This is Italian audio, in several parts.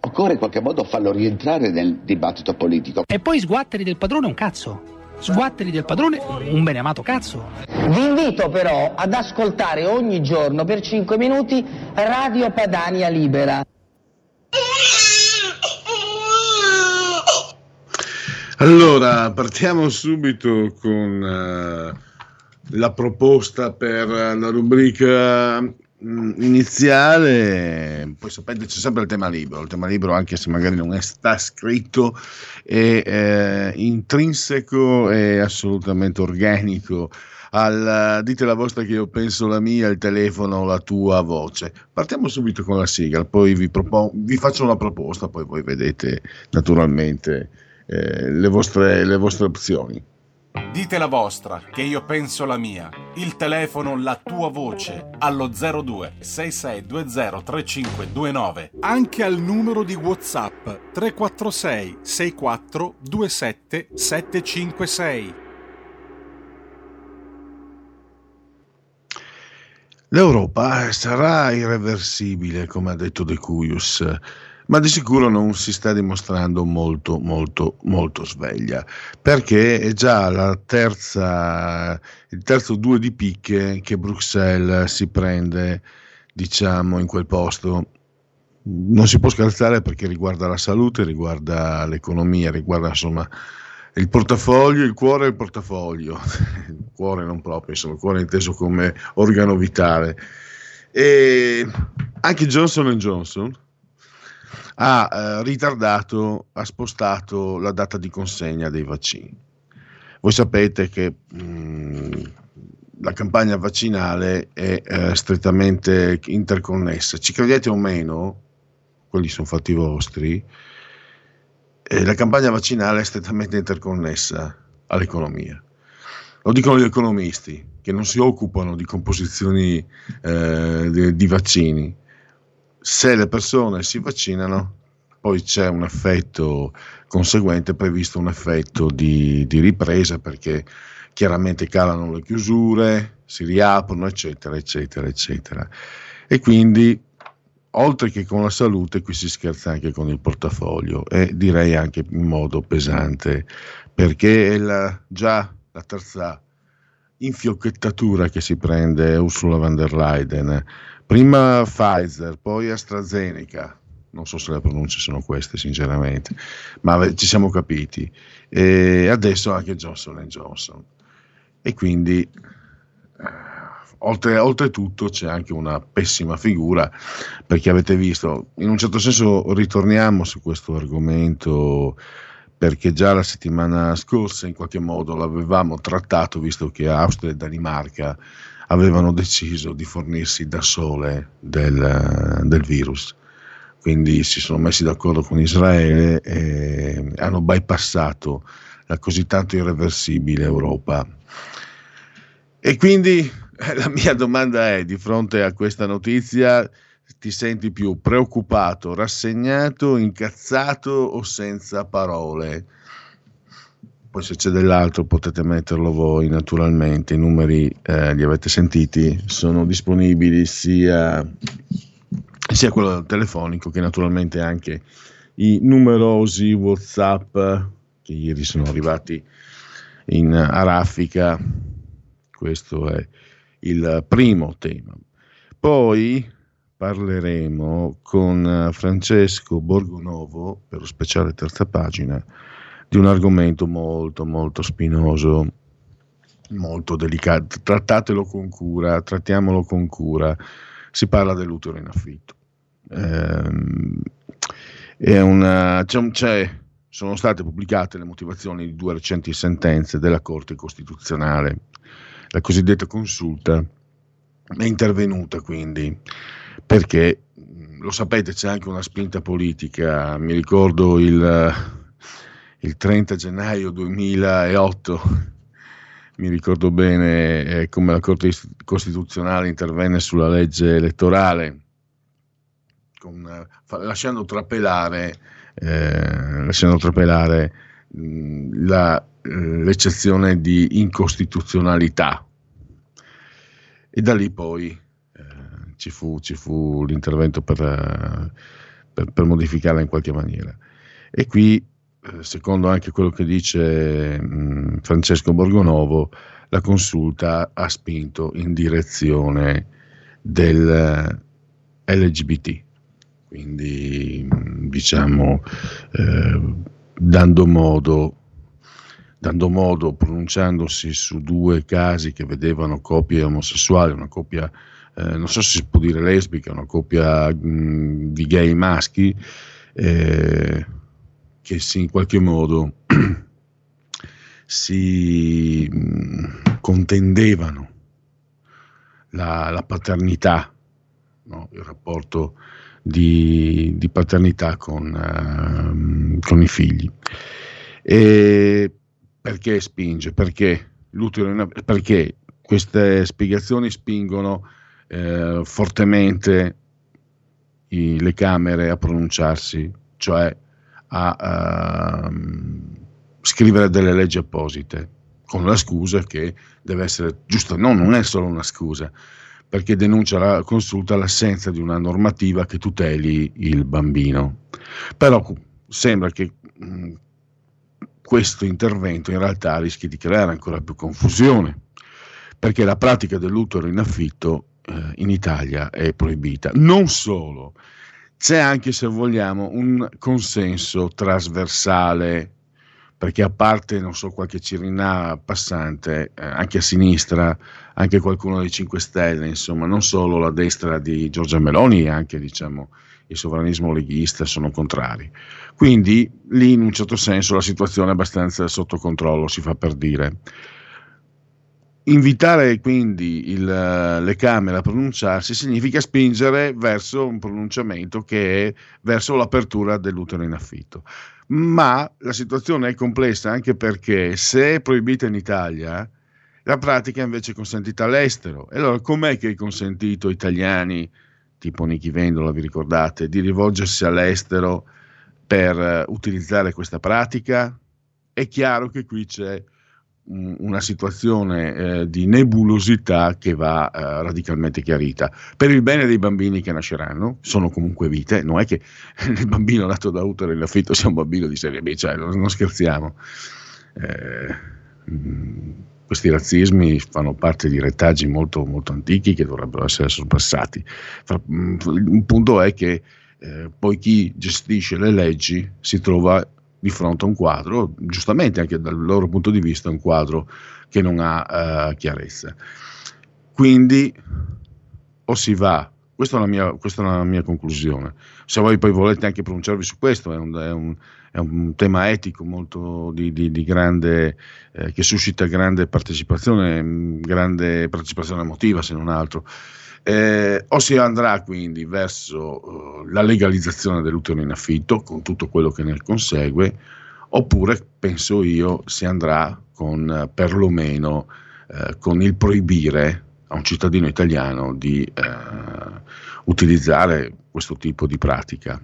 Occorre in qualche modo farlo rientrare nel dibattito politico. E poi sguatteri del padrone un cazzo. Sguatteri del padrone un beneamato cazzo. Vi invito però ad ascoltare ogni giorno per 5 minuti Radio Padania Libera. Allora, partiamo subito con uh, la proposta per la rubrica iniziale, poi sapete c'è sempre il tema libero, il tema libero anche se magari non è sta scritto, è eh, intrinseco e assolutamente organico. Al, dite la vostra che io penso la mia, il telefono, la tua voce. Partiamo subito con la sigla, poi vi, propon- vi faccio una proposta, poi voi vedete naturalmente eh, le, vostre, le vostre opzioni. Dite la vostra, che io penso la mia. Il telefono, la tua voce, allo 02 6620 3529. Anche al numero di WhatsApp 346 64 27 756. L'Europa sarà irreversibile, come ha detto De Cuius ma di sicuro non si sta dimostrando molto, molto, molto sveglia, perché è già terza, il terzo due di picche che Bruxelles si prende, diciamo, in quel posto. Non si può scherzare perché riguarda la salute, riguarda l'economia, riguarda insomma il portafoglio, il cuore e il portafoglio, il cuore non proprio, insomma, il cuore inteso come organo vitale. E anche Johnson Johnson, ha eh, ritardato, ha spostato la data di consegna dei vaccini. Voi sapete che mh, mm, la campagna vaccinale è eh, strettamente interconnessa. Ci credete o meno, quelli sono fatti vostri, eh, la campagna vaccinale è strettamente interconnessa all'economia. Lo dicono gli economisti che non si occupano di composizioni eh, di, di vaccini se le persone si vaccinano, poi c'è un effetto conseguente, previsto un effetto di, di ripresa perché chiaramente calano le chiusure, si riaprono, eccetera, eccetera, eccetera. E quindi, oltre che con la salute, qui si scherza anche con il portafoglio e direi anche in modo pesante, perché è la, già la terza infiocchettatura che si prende Ursula von der Leyen Prima Pfizer, poi AstraZeneca, non so se le pronunce sono queste sinceramente, ma ci siamo capiti. E adesso anche Johnson Johnson. E quindi, eh, oltre, oltretutto, c'è anche una pessima figura, perché avete visto, in un certo senso ritorniamo su questo argomento perché già la settimana scorsa in qualche modo l'avevamo trattato, visto che Austria e Danimarca avevano deciso di fornirsi da sole del, del virus. Quindi si sono messi d'accordo con Israele e hanno bypassato la così tanto irreversibile Europa. E quindi eh, la mia domanda è, di fronte a questa notizia, ti senti più preoccupato, rassegnato, incazzato o senza parole? Poi se c'è dell'altro potete metterlo voi naturalmente, i numeri eh, li avete sentiti, sono disponibili sia, sia quello telefonico che naturalmente anche i numerosi Whatsapp che ieri sono arrivati in a raffica, questo è il primo tema. Poi parleremo con Francesco Borgonovo, per lo speciale terza pagina, di un argomento molto molto spinoso, molto delicato. Trattatelo con cura, trattiamolo con cura. Si parla dell'utero in affitto. È una, c'è, c'è, sono state pubblicate le motivazioni di due recenti sentenze della Corte Costituzionale. La cosiddetta consulta è intervenuta quindi perché, lo sapete, c'è anche una spinta politica. Mi ricordo il, il 30 gennaio 2008 mi ricordo bene eh, come la Corte Costituzionale intervenne sulla legge elettorale, con, fa, lasciando trapelare, eh, lasciando trapelare mh, la, eh, l'eccezione di incostituzionalità. E da lì poi eh, ci, fu, ci, fu, l'intervento per, per, per modificarla in qualche maniera. E qui eh, secondo anche quello che dice mh, Francesco Borgonovo, la consulta ha spinto in direzione del LGBT, quindi diciamo eh, dando modo dando modo, pronunciandosi su due casi che vedevano coppie omosessuali, una coppia, eh, non so se si può dire lesbica, una coppia mh, di gay maschi, eh, che si, in qualche modo si contendevano la, la paternità, no? il rapporto di, di paternità con, uh, con, i figli. E perché spinge? Perché, perché queste spiegazioni spingono eh, fortemente i, le Camere a pronunciarsi, cioè a uh, scrivere delle leggi apposite, con la scusa che deve essere giusta, no, non è solo una scusa, perché denuncia la consulta l'assenza di una normativa che tuteli il bambino. Però sembra che questo intervento in realtà rischi di creare ancora più confusione, perché la pratica dell'utero in affitto eh, in Italia è proibita. Non solo, c'è anche, se vogliamo, un consenso trasversale, perché a parte, non so, qualche cirinà passante, eh, anche a sinistra, anche qualcuno dei 5 Stelle, insomma, non solo la destra di Giorgia Meloni, anche, diciamo, il sovranismo leghista sono contrari. Quindi lì in un certo senso la situazione è abbastanza sotto controllo, si fa per dire. Invitare quindi il, le Camere a pronunciarsi significa spingere verso un pronunciamento che è verso l'apertura dell'utero in affitto. Ma la situazione è complessa anche perché se è proibita in Italia, la pratica invece è consentita all'estero. E allora com'è che è consentito italiani, tipo Nichi Vendola, vi ricordate, di rivolgersi all'estero per utilizzare questa pratica? È chiaro che qui c'è una situazione eh, di nebulosità che va eh, radicalmente chiarita per il bene dei bambini che nasceranno, sono comunque vite, non è che il bambino nato da utero in affitto sia un bambino di serie B, cioè non, non scherziamo. Eh, mh, questi razzismi fanno parte di retaggi molto, molto antichi che dovrebbero essere sorpassati. Un punto è che eh, poi chi gestisce le leggi si trova di fronte a un quadro, giustamente anche dal loro punto di vista, un quadro che non ha uh, chiarezza. Quindi o si va, questa è, mia, questa è, la mia, conclusione, se voi poi volete anche pronunciarvi su questo, è un, è un, è un tema etico molto di, di, di grande, eh, che suscita grande partecipazione, grande partecipazione emotiva se non altro. Eh, o si andrà quindi verso uh, la legalizzazione dell'utero in affitto con tutto quello che ne consegue, oppure penso io si andrà con eh, perlomeno eh, con il proibire a un cittadino italiano di eh, utilizzare questo tipo di pratica.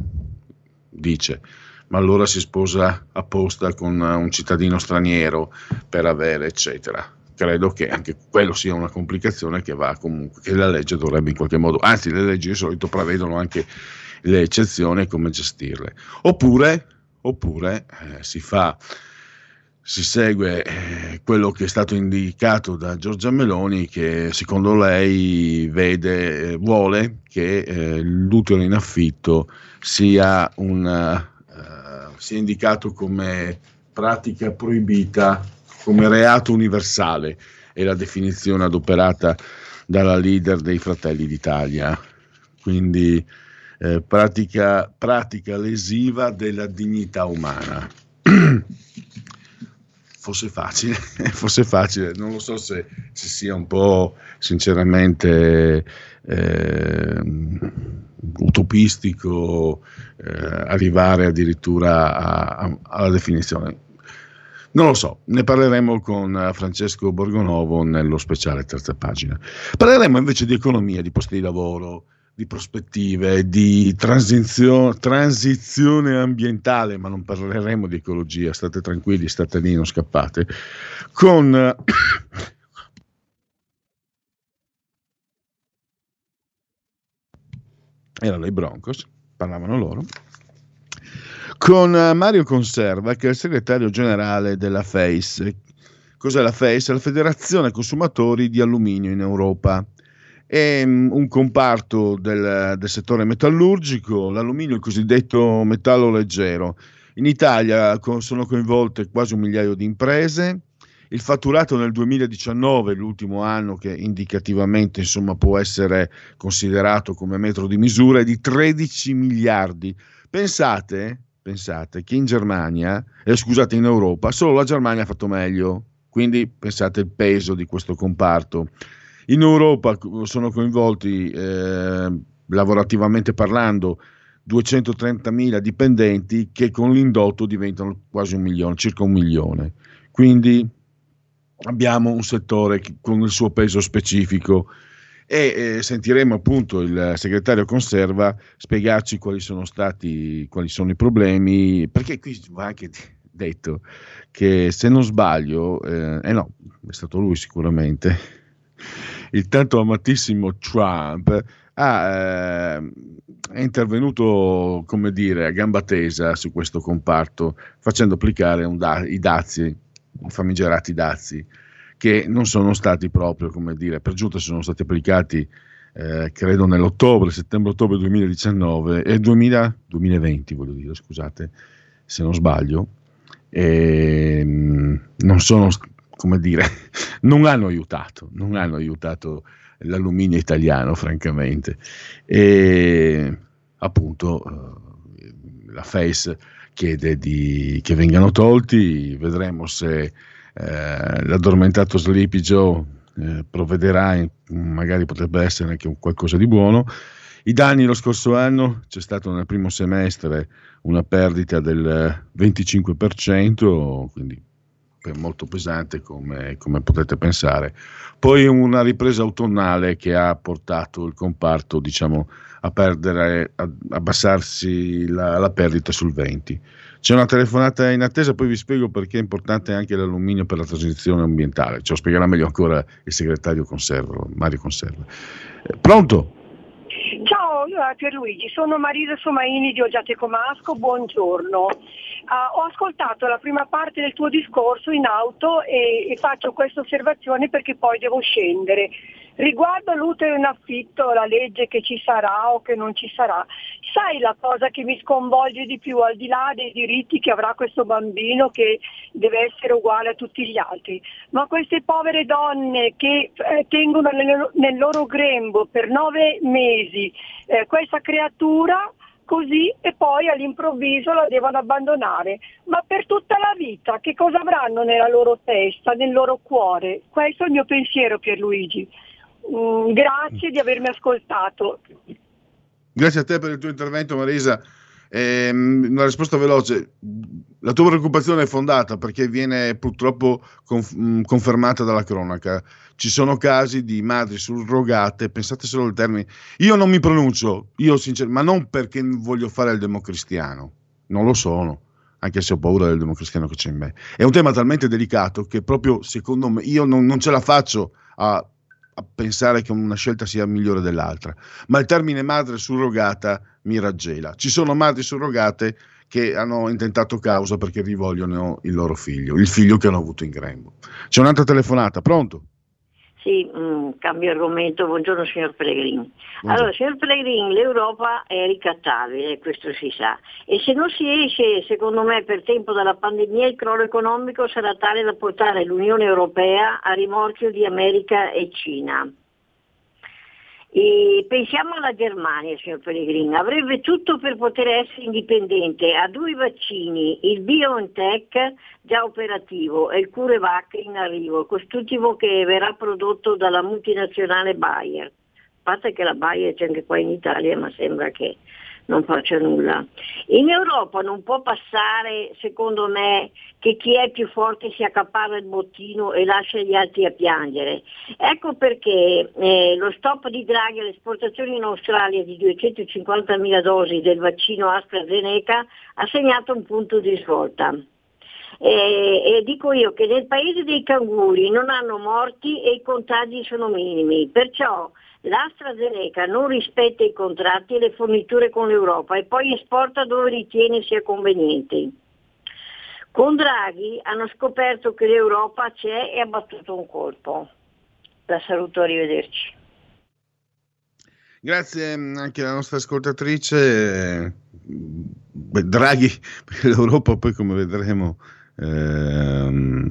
Dice, ma allora si sposa apposta con un cittadino straniero per avere, eccetera credo che anche quello sia una complicazione che comunque, che la legge dovrebbe in qualche modo, anzi le leggi di solito prevedono anche le eccezioni e come gestirle. Oppure, oppure eh, si fa si segue eh, quello che è stato indicato da Giorgia Meloni che secondo lei vede, eh, vuole che eh, l'utero in affitto sia, una, uh, sia indicato come pratica proibita, come reato universale, è la definizione adoperata dalla leader dei Fratelli d'Italia. Quindi eh, pratica, pratica lesiva della dignità umana. fosse facile, fosse facile, non lo so se, se sia un po' sinceramente eh, utopistico eh, arrivare addirittura a, a, alla definizione. Non lo so, ne parleremo con Francesco Borgonovo nello speciale terza pagina. Parleremo invece di economia, di posti di lavoro, di prospettive, di transizione, transizione ambientale, ma non parleremo di ecologia, state tranquilli, state lì, non scappate, con... Erano i Broncos, parlavano loro, con Mario Conserva, che è il segretario generale della FACE. Cos'è la FACE? La Federazione Consumatori di Alluminio in Europa è mm, un comparto del, del settore metallurgico, l'alluminio, il cosiddetto metallo leggero. In Italia sono coinvolte quasi un migliaio di imprese. Il fatturato nel 2019, l'ultimo anno che indicativamente insomma, può essere considerato come metro di misura, è di 13 miliardi. Pensate, pensate che in Germania, eh, scusate, in Europa, solo la Germania ha fatto meglio. Quindi pensate il peso di questo comparto. In Europa sono coinvolti, eh, lavorativamente parlando, 230.000 dipendenti che con l'indotto diventano quasi un milione, circa un milione. Quindi abbiamo un settore con il suo peso specifico e eh, sentiremo appunto il segretario Conserva spiegarci quali sono stati, quali sono i problemi, perché qui va anche detto che se non sbaglio, eh, eh no, è stato lui sicuramente, il tanto amatissimo Trump ha, eh, è intervenuto, come dire, a gamba tesa su questo comparto, facendo applicare da- i dazi, i famigerati dazi, che non sono stati proprio, come dire, per giunta sono stati applicati, eh, credo nell'ottobre, settembre-ottobre 2019, e 2000, 2020, voglio dire, scusate, se non sbaglio, e, ehm, non sono come dire, non hanno aiutato, non hanno aiutato l'alluminio italiano, francamente. E appunto eh, la FACE chiede di, che vengano tolti, vedremo se eh, l'addormentato Sleepy Joe eh, provvederà, magari potrebbe essere anche un qualcosa di buono. I danni lo scorso anno c'è stato nel primo semestre una perdita del 25%, quindi molto pesante come, come, potete pensare. Poi una ripresa autunnale che ha portato il comparto diciamo, a perdere, a abbassarsi la, la, perdita sul 20. C'è una telefonata in attesa, poi vi spiego perché è importante anche l'alluminio per la transizione ambientale. Ce lo spiegherà meglio ancora il segretario Conservo, Mario Conservo. Eh, pronto? Ciao Pierluigi, sono Marisa Somaini di Oggiate Comasco, buongiorno. Uh, ho ascoltato la prima parte del tuo discorso in auto e, e faccio questa osservazione perché poi devo scendere. Riguardo l'utero in affitto, la legge che ci sarà o che non ci sarà, sai la cosa che mi sconvolge di più, al di là dei diritti che avrà questo bambino che deve essere uguale a tutti gli altri, ma queste povere donne che eh, tengono nel, nel, loro grembo per nove mesi eh, questa creatura, così e poi all'improvviso la devono abbandonare. Ma per tutta la vita che cosa avranno nella loro testa, nel loro cuore? Questo è il mio pensiero Pierluigi. Mm, grazie di avermi ascoltato. Grazie a te per il tuo intervento Marisa. Eh, una risposta veloce. La tua preoccupazione è fondata perché viene purtroppo conf- mm, confermata dalla cronaca. Ci sono casi di madri surrogate, pensate solo al termine. Io non mi pronuncio, io sincer- ma non perché voglio fare il democristiano, non lo sono, anche se ho paura del democristiano che c'è in me. È un tema talmente delicato che proprio secondo me io non, non ce la faccio a a pensare che una scelta sia migliore dell'altra, ma il termine madre surrogata mi raggela. Ci sono madri surrogate che hanno intentato causa perché rivogliono il loro figlio, il figlio che hanno avuto in grembo. C'è un'altra telefonata, pronto? Sì, mh, mm, cambio argomento. Buongiorno signor Pellegrini. Allora, signor Pellegrini, l'Europa è ricattabile, questo si sa. E se non si esce, secondo me, per tempo dalla pandemia, il crollo economico sarà tale da portare l'Unione Europea a rimorchio di America e Cina. E pensiamo alla Germania, signor Pellegrini, avrebbe tutto per poter essere indipendente, ha due vaccini, il BioNTech già operativo e il CureVac in arrivo, quest'ultimo che verrà prodotto dalla multinazionale Bayer. A parte che la Bayer c'è anche qua in Italia, ma sembra che non faccia nulla. In Europa non può passare, secondo me, che chi è più forte si accaparra il bottino e lascia gli altri a piangere. Ecco perché eh, lo stop di Draghi alle esportazioni in Australia di 250.000 dosi del vaccino AstraZeneca ha segnato un punto di svolta. E, e, dico io che nel paese dei canguri non hanno morti e i contagi sono minimi, perciò l'AstraZeneca non rispetta i contratti e le forniture con l'Europa e poi esporta dove ritiene sia conveniente. Con Draghi hanno scoperto che l'Europa c'è e ha battuto un colpo. La saluto, arrivederci. Grazie anche alla nostra ascoltatrice. Draghi, perché l'Europa poi come vedremo, ehm,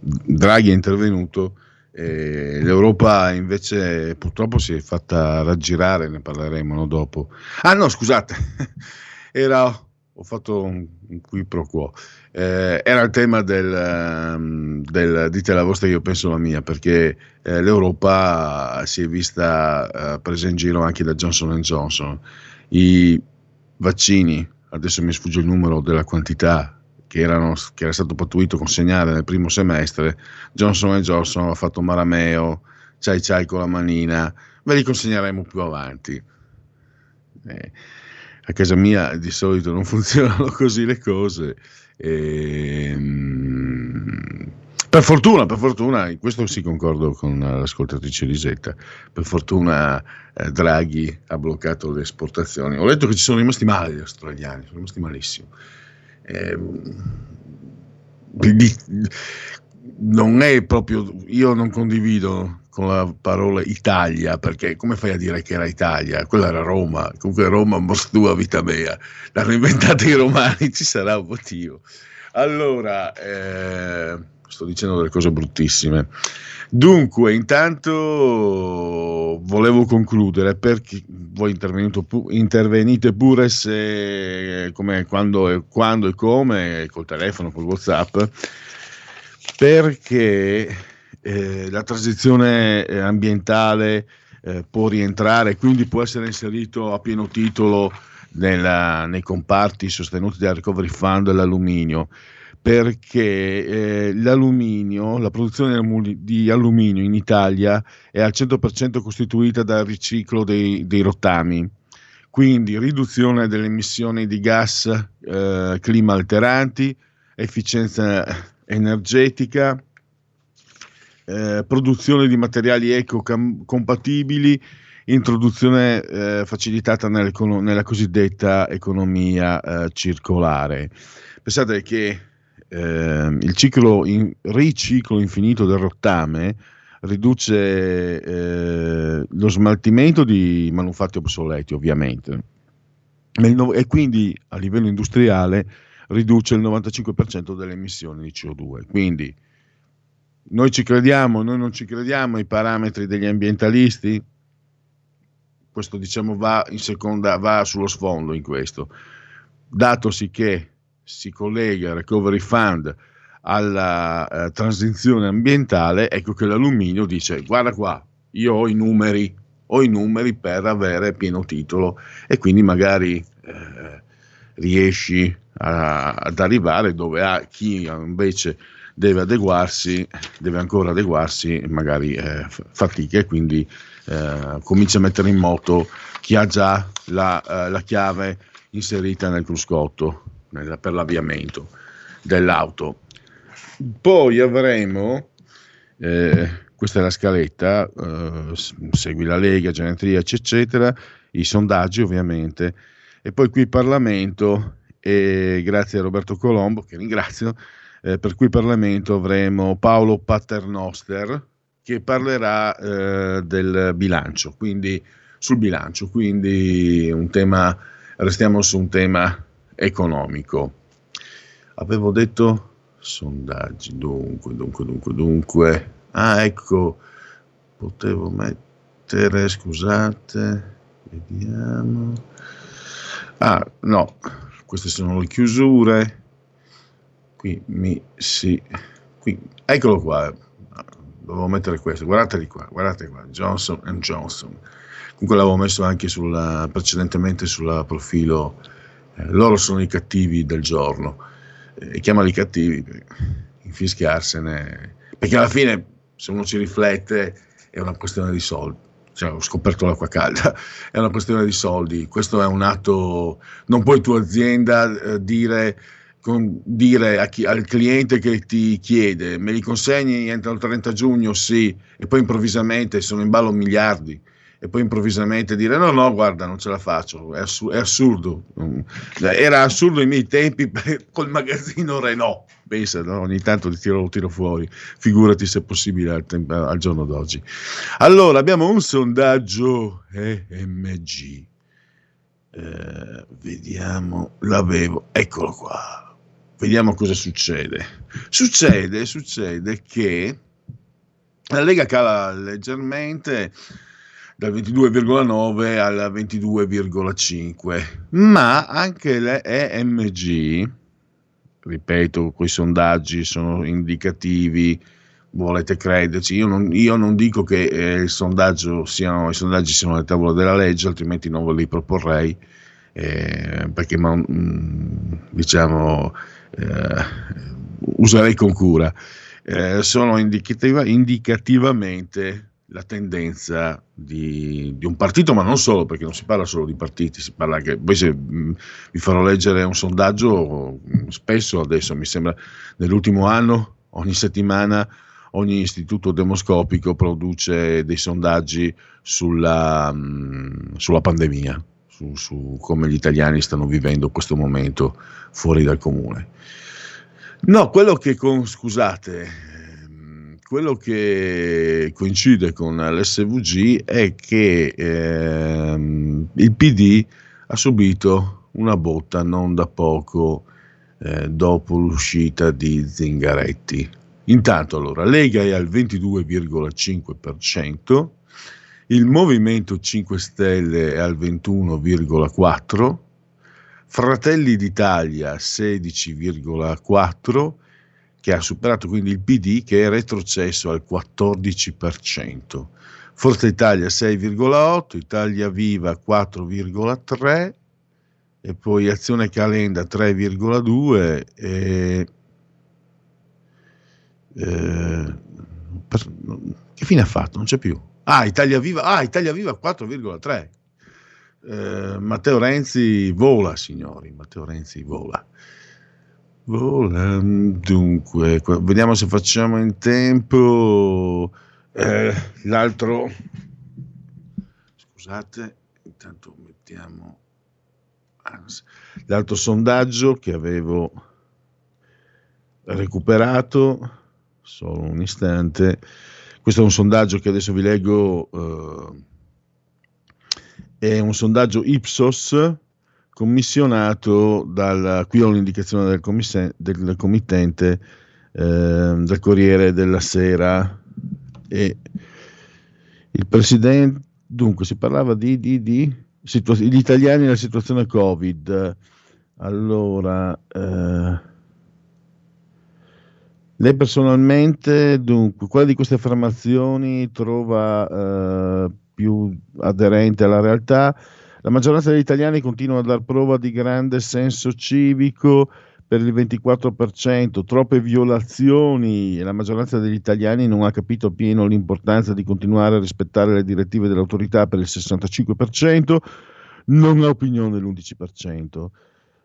Draghi è intervenuto l'Europa invece purtroppo si è fatta raggirare, ne parleremo no, dopo. Ah no, scusate, era, ho fatto un, un qui pro quo. Eh, era il tema del, um, del, dite la vostra, io penso la mia, perché eh, l'Europa si è vista uh, presa in giro anche da Johnson Johnson. I vaccini, adesso mi sfugge il numero della quantità, che, erano, che, era stato pattuito consegnare nel primo semestre, Johnson Johnson ha fatto Marameo, Ciai Ciai con la manina, ve li consegneremo più avanti. Eh, a casa mia di solito non funzionano così le cose. E, mm, per fortuna, per fortuna, in questo si concordo con l'ascoltatrice Lisetta, per fortuna eh, Draghi ha bloccato le esportazioni. Ho letto che ci sono rimasti male gli australiani, sono rimasti malissimo eh, non è proprio, io non condivido con la parola Italia, perché come fai a dire che era Italia? Quella era Roma, comunque Roma mostua vita mea, l'hanno inventata i romani, ci sarà un motivo. Allora, eh, sto dicendo delle cose bruttissime. Dunque, intanto volevo concludere perché voi intervenite pure se, come, quando, quando, e come, col telefono, col WhatsApp, perché eh, la transizione eh, ambientale eh, può rientrare, quindi può essere inserito a pieno titolo nella, nei comparti sostenuti dal Recovery Fund dell'alluminio perché eh, l'alluminio, la produzione di alluminio in Italia è al 100% costituita dal riciclo dei, dei rottami, quindi riduzione delle emissioni di gas eh, clima alteranti, efficienza energetica, eh, produzione di materiali eco-compatibili, introduzione eh, facilitata nella cosiddetta economia eh, circolare. Pensate che eh, il ciclo in, riciclo infinito del rottame riduce eh, lo smaltimento di manufatti obsoleti, ovviamente, e quindi a livello industriale riduce il 95% delle emissioni di CO2. Quindi noi ci crediamo, noi non ci crediamo ai parametri degli ambientalisti? Questo diciamo va in seconda, va sullo sfondo in questo. Datosi che si collega il Recovery Fund alla eh, transizione ambientale, ecco che l'alluminio dice guarda qua, io ho i numeri, ho i numeri per avere pieno titolo. E quindi magari eh, riesci a, ad arrivare dove ha chi invece deve adeguarsi, deve ancora adeguarsi, magari eh, fatica e quindi eh, comincia a mettere in moto chi ha già la, eh, la chiave inserita nel cruscotto per l'avviamento dell'auto. Poi avremo, eh, questa è la scaletta, eh, segui la Lega, Genetriaci, eccetera, i sondaggi ovviamente, e poi qui Parlamento, e grazie a Roberto Colombo, che ringrazio, eh, per cui Parlamento avremo Paolo Paternoster che parlerà eh, del bilancio, quindi sul bilancio, quindi un tema, restiamo su un tema economico. Avevo detto sondaggi, dunque, dunque, dunque, dunque. Ah, ecco, potevo mettere, scusate, vediamo. Ah, no, queste sono le chiusure. Qui mi si... Qui, eccolo qua, dovevo mettere questo, guardate qua, guardate qua, Johnson Johnson. Comunque l'avevo messo anche sulla, precedentemente sul profilo, loro sono i cattivi del giorno, eh, chiamali cattivi per infischiarsene, perché alla fine se uno ci riflette è una questione di soldi. Cioè, ho scoperto l'acqua calda, è una questione di soldi. Questo è un atto, non puoi tu azienda eh, dire con, dire chi, al cliente che ti chiede me li consegni? Entro il 30 giugno? Sì. E poi improvvisamente sono in ballo miliardi e poi improvvisamente dire no no guarda non ce la faccio è, assur- è assurdo mm. era assurdo ai miei tempi col magazzino Renault pensa no? ogni tanto li tiro, lo tiro fuori figurati se è possibile al, temp- al giorno d'oggi allora abbiamo un sondaggio EMG eh, vediamo l'avevo eccolo qua Vediamo cosa succede. Succede, succede che la Lega cala leggermente dal 22,9 al 22,5, ma anche le EMG, ripeto, quei sondaggi sono indicativi, volete crederci, io non, io non dico che eh, siano, i sondaggi siano alle tavole della legge, altrimenti non ve li proporrei, eh, perché mm, diciamo eh, userei con cura, eh, sono indicativa, indicativamente la tendenza di, di, un partito, ma non solo, perché non si parla solo di partiti, si parla anche, poi se mm, vi farò leggere un sondaggio, mm, spesso adesso mi sembra nell'ultimo anno, ogni settimana, ogni istituto demoscopico produce dei sondaggi sulla, mh, sulla pandemia su, su come gli italiani stanno vivendo questo momento fuori dal comune. No, quello che con, scusate, quello che coincide con l'SVG è che ehm, il PD ha subito una botta non da poco eh, dopo l'uscita di Zingaretti. Intanto allora Lega è al 22,5%, il Movimento 5 Stelle è al 21,4%, Fratelli d'Italia 16,4%, che ha superato quindi il PD che è retrocesso al 14%. Forza Italia 6,8%, Italia Viva 4,3%, e poi Azione Calenda 3,2% e... Eh, per, che fine ha fatto? Non c'è più. Ah, Italia Viva, ah, Italia Viva 4,3. Eh, Matteo Renzi vola, signori. Matteo Renzi vola. Dunque, vediamo se facciamo in tempo. Eh, l'altro. Scusate, intanto mettiamo. L'altro sondaggio che avevo recuperato, solo un istante questo è un sondaggio che adesso vi leggo, eh, è un sondaggio Ipsos commissionato dal, qui ho l'indicazione del, del committente eh, del Corriere della Sera e il presidente, dunque si parlava di, di, di situa- gli italiani nella situazione Covid. Allora, eh, lei personalmente, dunque, quale di queste affermazioni trova eh, più aderente alla realtà? La maggioranza degli italiani continua a dar prova di grande senso civico per il 24%, troppe violazioni e la maggioranza degli italiani non ha capito appieno l'importanza di continuare a rispettare le direttive dell'autorità per il 65%, non ha opinione l'11%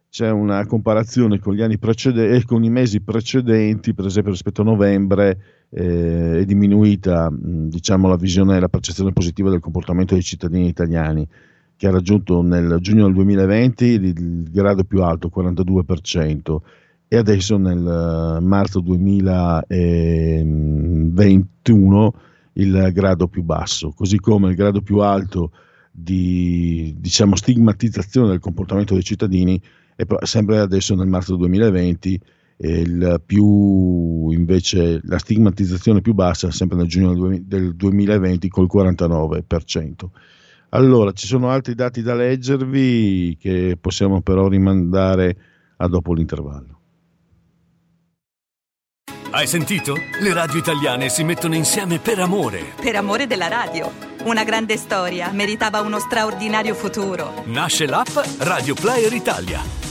c'è una comparazione con gli anni precedenti e con i mesi precedenti, per esempio rispetto a novembre eh, è diciamo, la visione e la percezione positiva del comportamento dei cittadini italiani. Che ha raggiunto nel giugno del 2020 il grado più alto, 42%, e adesso nel marzo 2021 il grado più basso, così come il grado più alto di diciamo, stigmatizzazione del comportamento dei cittadini è sempre adesso nel marzo 2020 il più invece la stigmatizzazione più bassa sempre nel giugno del 2020 col 49%. Allora, ci sono altri dati da leggervi che possiamo però rimandare a dopo l'intervallo. Hai sentito? Le radio italiane si mettono insieme per amore. Per amore della radio. Una grande storia meritava uno straordinario futuro. Nasce l'app Radio Player Italia.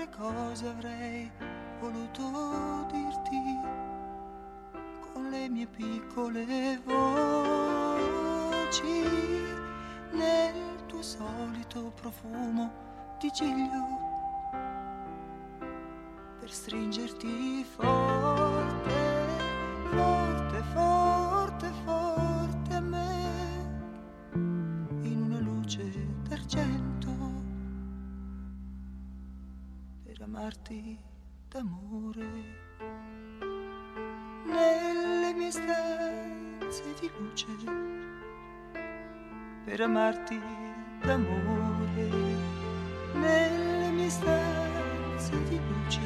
Altre cose avrei voluto dirti con le mie piccole voci nel tuo solito profumo di giglio per stringerti forte, forte, amarti d'amore. Nelle mie stanze di luce per amarti d'amore. Nelle mie stanze di luce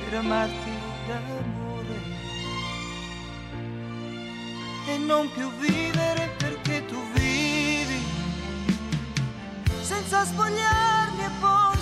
per amarti d'amore. E non più vivere perché tu vivi senza spogliarmi e poi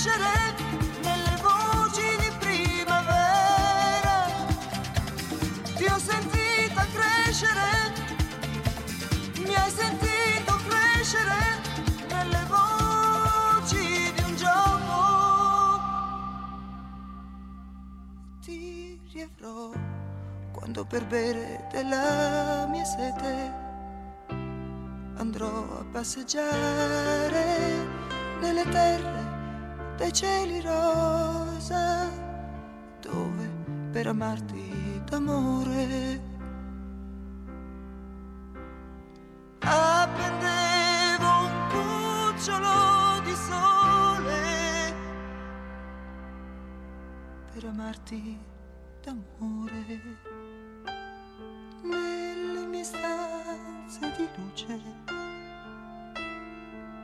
crescere nelle voci di primavera. Ti ho sentita crescere, mi hai sentito crescere nelle voci di un gioco. Ti riavrò quando per bere della mia sete andrò a passeggiare nelle terre dei cieli rosa, dove per amarti d'amore. Appendevo un cucciolo di sole per amarti d'amore. Nelle mie stanze di luce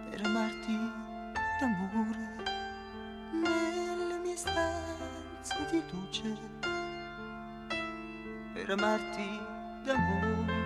per amarti d'amore luce per amarti d'amore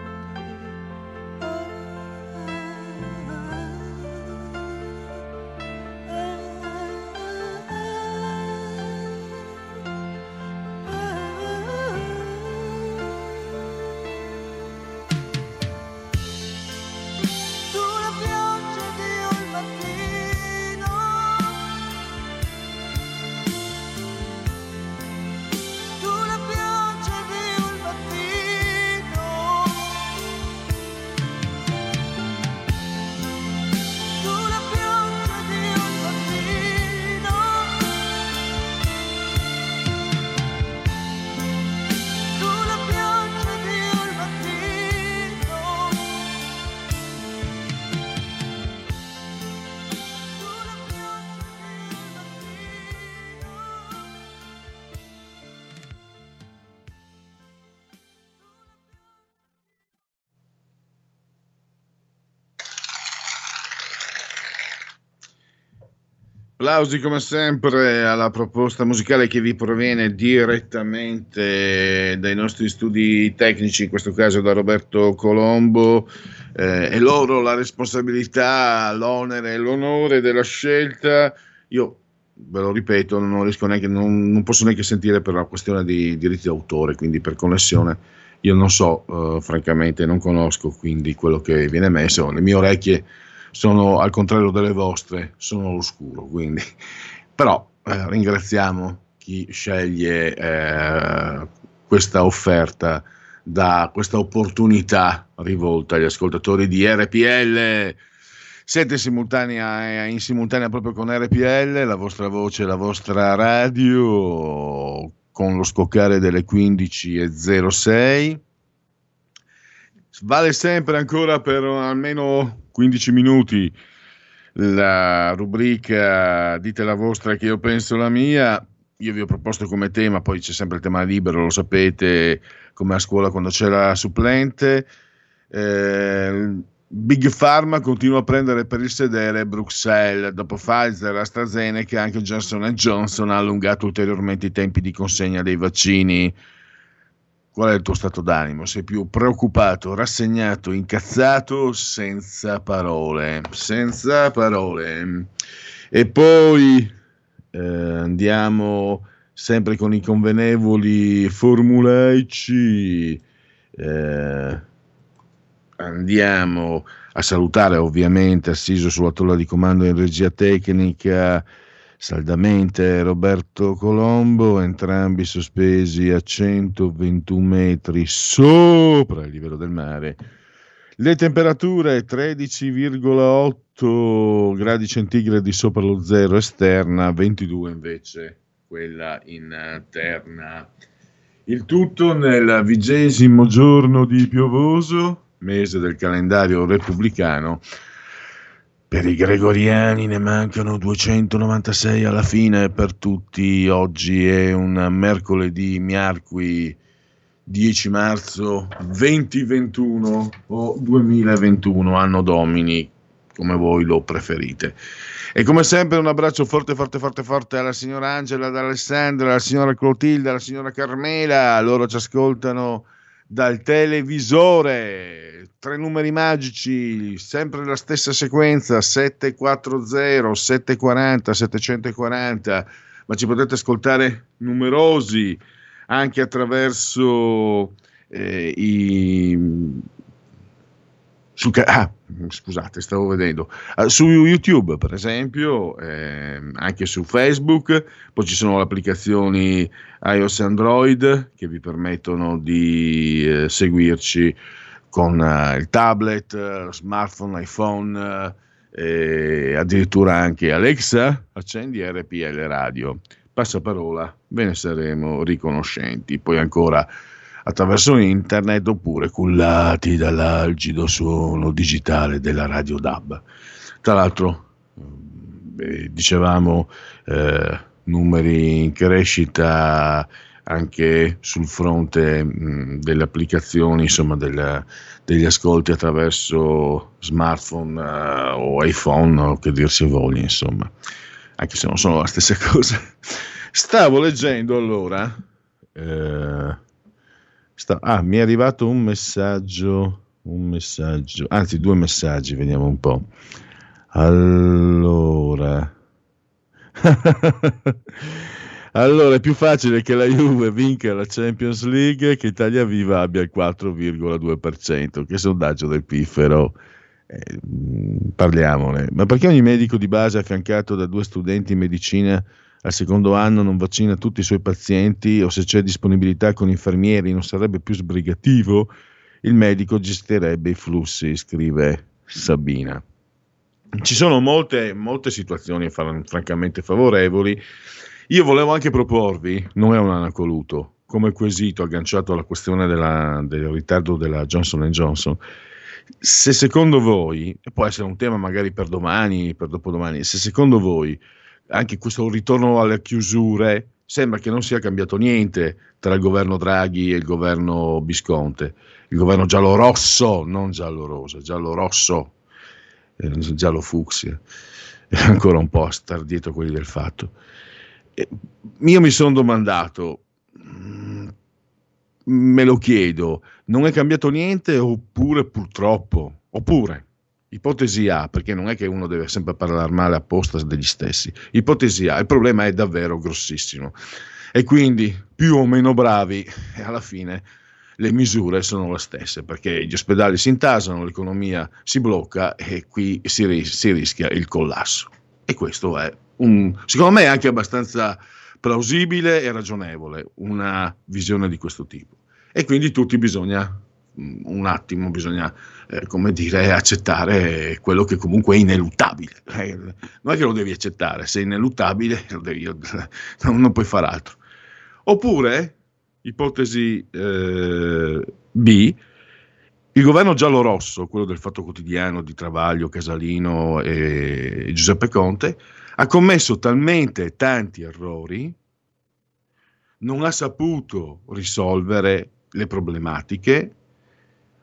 Applausi come sempre alla proposta musicale che vi proviene direttamente dai nostri studi tecnici, in questo caso da Roberto Colombo. Eh, e loro la responsabilità, l'onere e l'onore della scelta. Io ve lo ripeto, non riesco neanche, non, non posso neanche sentire per una questione di diritti d'autore, quindi per connessione. Io non so, eh, francamente, non conosco quindi quello che viene messo. Le mie orecchie sono al contrario delle vostre, sono all'oscuro, quindi. Però eh, ringraziamo chi sceglie eh, questa offerta, da questa opportunità rivolta agli ascoltatori di RPL. Siete simultanea, in simultanea proprio con RPL, la vostra voce, la vostra radio, con lo scoccare delle 15.06. Vale sempre ancora per almeno 15 minuti la rubrica Dite la vostra che io penso la mia. Io vi ho proposto come tema, poi c'è sempre il tema libero, lo sapete, come a scuola quando c'è la supplente. Eh, Big Pharma continua a prendere per il sedere Bruxelles. Dopo Pfizer, AstraZeneca, anche Johnson Johnson ha allungato ulteriormente i tempi di consegna dei vaccini. Qual è il tuo stato d'animo? Sei più preoccupato, rassegnato, incazzato, senza parole, senza parole. E poi eh, andiamo sempre con i convenevoli formulaici. Eh, andiamo a salutare ovviamente assiso sulla tolla di comando in regia tecnica saldamente Roberto Colombo, entrambi sospesi a 121 metri sopra il livello del mare. Le temperature 13,8 gradi centigradi sopra lo zero esterna, 22 invece quella interna. Il tutto nel vigesimo giorno di piovoso, mese del calendario repubblicano. Per i gregoriani ne mancano 296 alla fine per tutti. Oggi è un mercoledì miarqui 10 marzo 2021 o 2021, anno domini, come voi lo preferite. E come sempre un abbraccio forte, forte, forte, forte alla signora Angela, ad Alessandra, alla signora Clotilde, alla signora Carmela. Loro ci ascoltano dal televisore. Tre numeri magici, sempre la stessa sequenza, 740, 740, 740, ma ci potete ascoltare numerosi anche attraverso eh, i... Su, ah, scusate, stavo vedendo uh, su YouTube, per esempio, eh, anche su Facebook. Poi ci sono le applicazioni iOS e Android che vi permettono di eh, seguirci con uh, il tablet, uh, smartphone, iPhone e addirittura anche Alexa, accendi RPL Radio. Passaparola, ve ne saremo riconoscenti. Poi ancora attraverso internet oppure cullati dall'algido suono digitale della radio DAB. Tra l'altro, eh, dicevamo, eh, numeri in crescita anche sul fronte mh, delle applicazioni, insomma, del, degli ascolti attraverso smartphone uh, o iPhone o che dir si voglia, insomma, anche se non sono la stessa cosa. Stavo leggendo allora. Eh, sta, ah, mi è arrivato un messaggio, un messaggio, anzi due messaggi, vediamo un po'. Allora, allora è più facile che la Juve vinca la Champions League che Italia Viva abbia il 4,2%. Che sondaggio del piffero. Eh, parliamone. Ma perché ogni medico di base affiancato da due studenti in medicina al secondo anno non vaccina tutti i suoi pazienti o se c'è disponibilità con infermieri non sarebbe più sbrigativo? Il medico gestirebbe i flussi, scrive Sabina. Ci sono molte, molte situazioni francamente favorevoli. Io volevo anche proporvi, non è un anacoluto, come quesito agganciato alla questione della, del ritardo della Johnson Johnson. Se secondo voi, può essere un tema magari per domani, per dopodomani, se secondo voi anche questo ritorno alle chiusure sembra che non sia cambiato niente tra il governo Draghi e il governo Visconte, il governo giallo-rosso, non giallo-rosa, giallo-rosso, eh, giallo-fucsia. ancora un po' a star dietro quelli del fatto. E io mi sono domandato, mm, me lo chiedo, non è cambiato niente oppure purtroppo, oppure, ipotesi A, perché non è che uno deve sempre parlare male apposta degli stessi, ipotesi A, il problema è davvero grossissimo e quindi più o meno bravi alla fine le misure sono le stesse perché gli ospedali si intasano, l'economia si blocca e qui si, ris- si rischia il collasso. E questo è un, secondo me, anche abbastanza plausibile e ragionevole una visione di questo tipo. E quindi tutti bisogna un attimo, bisogna eh, come dire, accettare quello che comunque è ineluttabile. Eh, non è che lo devi accettare, se è ineluttabile devi, non, non puoi fare altro. Oppure, ipotesi eh, B, il governo giallo-rosso, quello del Fatto Quotidiano di Travaglio, Casalino e Giuseppe Conte, ha commesso talmente tanti errori, non ha saputo risolvere le problematiche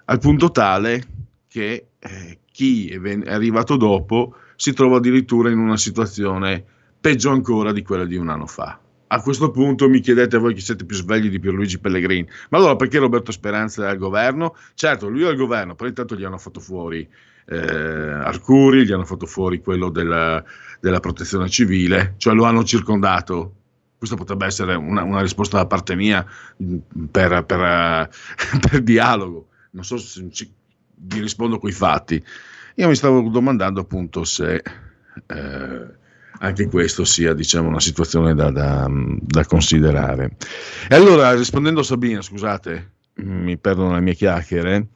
al punto tale che eh, chi è, ven- è arrivato dopo si trova addirittura in una situazione peggio ancora di quella di un anno fa a questo punto mi chiedete voi chi siete più svegli di Pierluigi Pellegrini. Ma allora perché Roberto Speranza è al governo? Certo, lui è al governo, però intanto gli hanno fatto fuori eh, Arcuri, gli hanno fatto fuori quello della, della, protezione civile, cioè lo hanno circondato. Questa potrebbe essere una, una risposta da parte mia per, per, per dialogo. Non so se ci, vi rispondo coi fatti. Io mi stavo domandando appunto se... Eh, anche questo sia diciamo, una situazione da, da, da, considerare. E allora, rispondendo a Sabina, scusate, mi perdono le mie chiacchiere,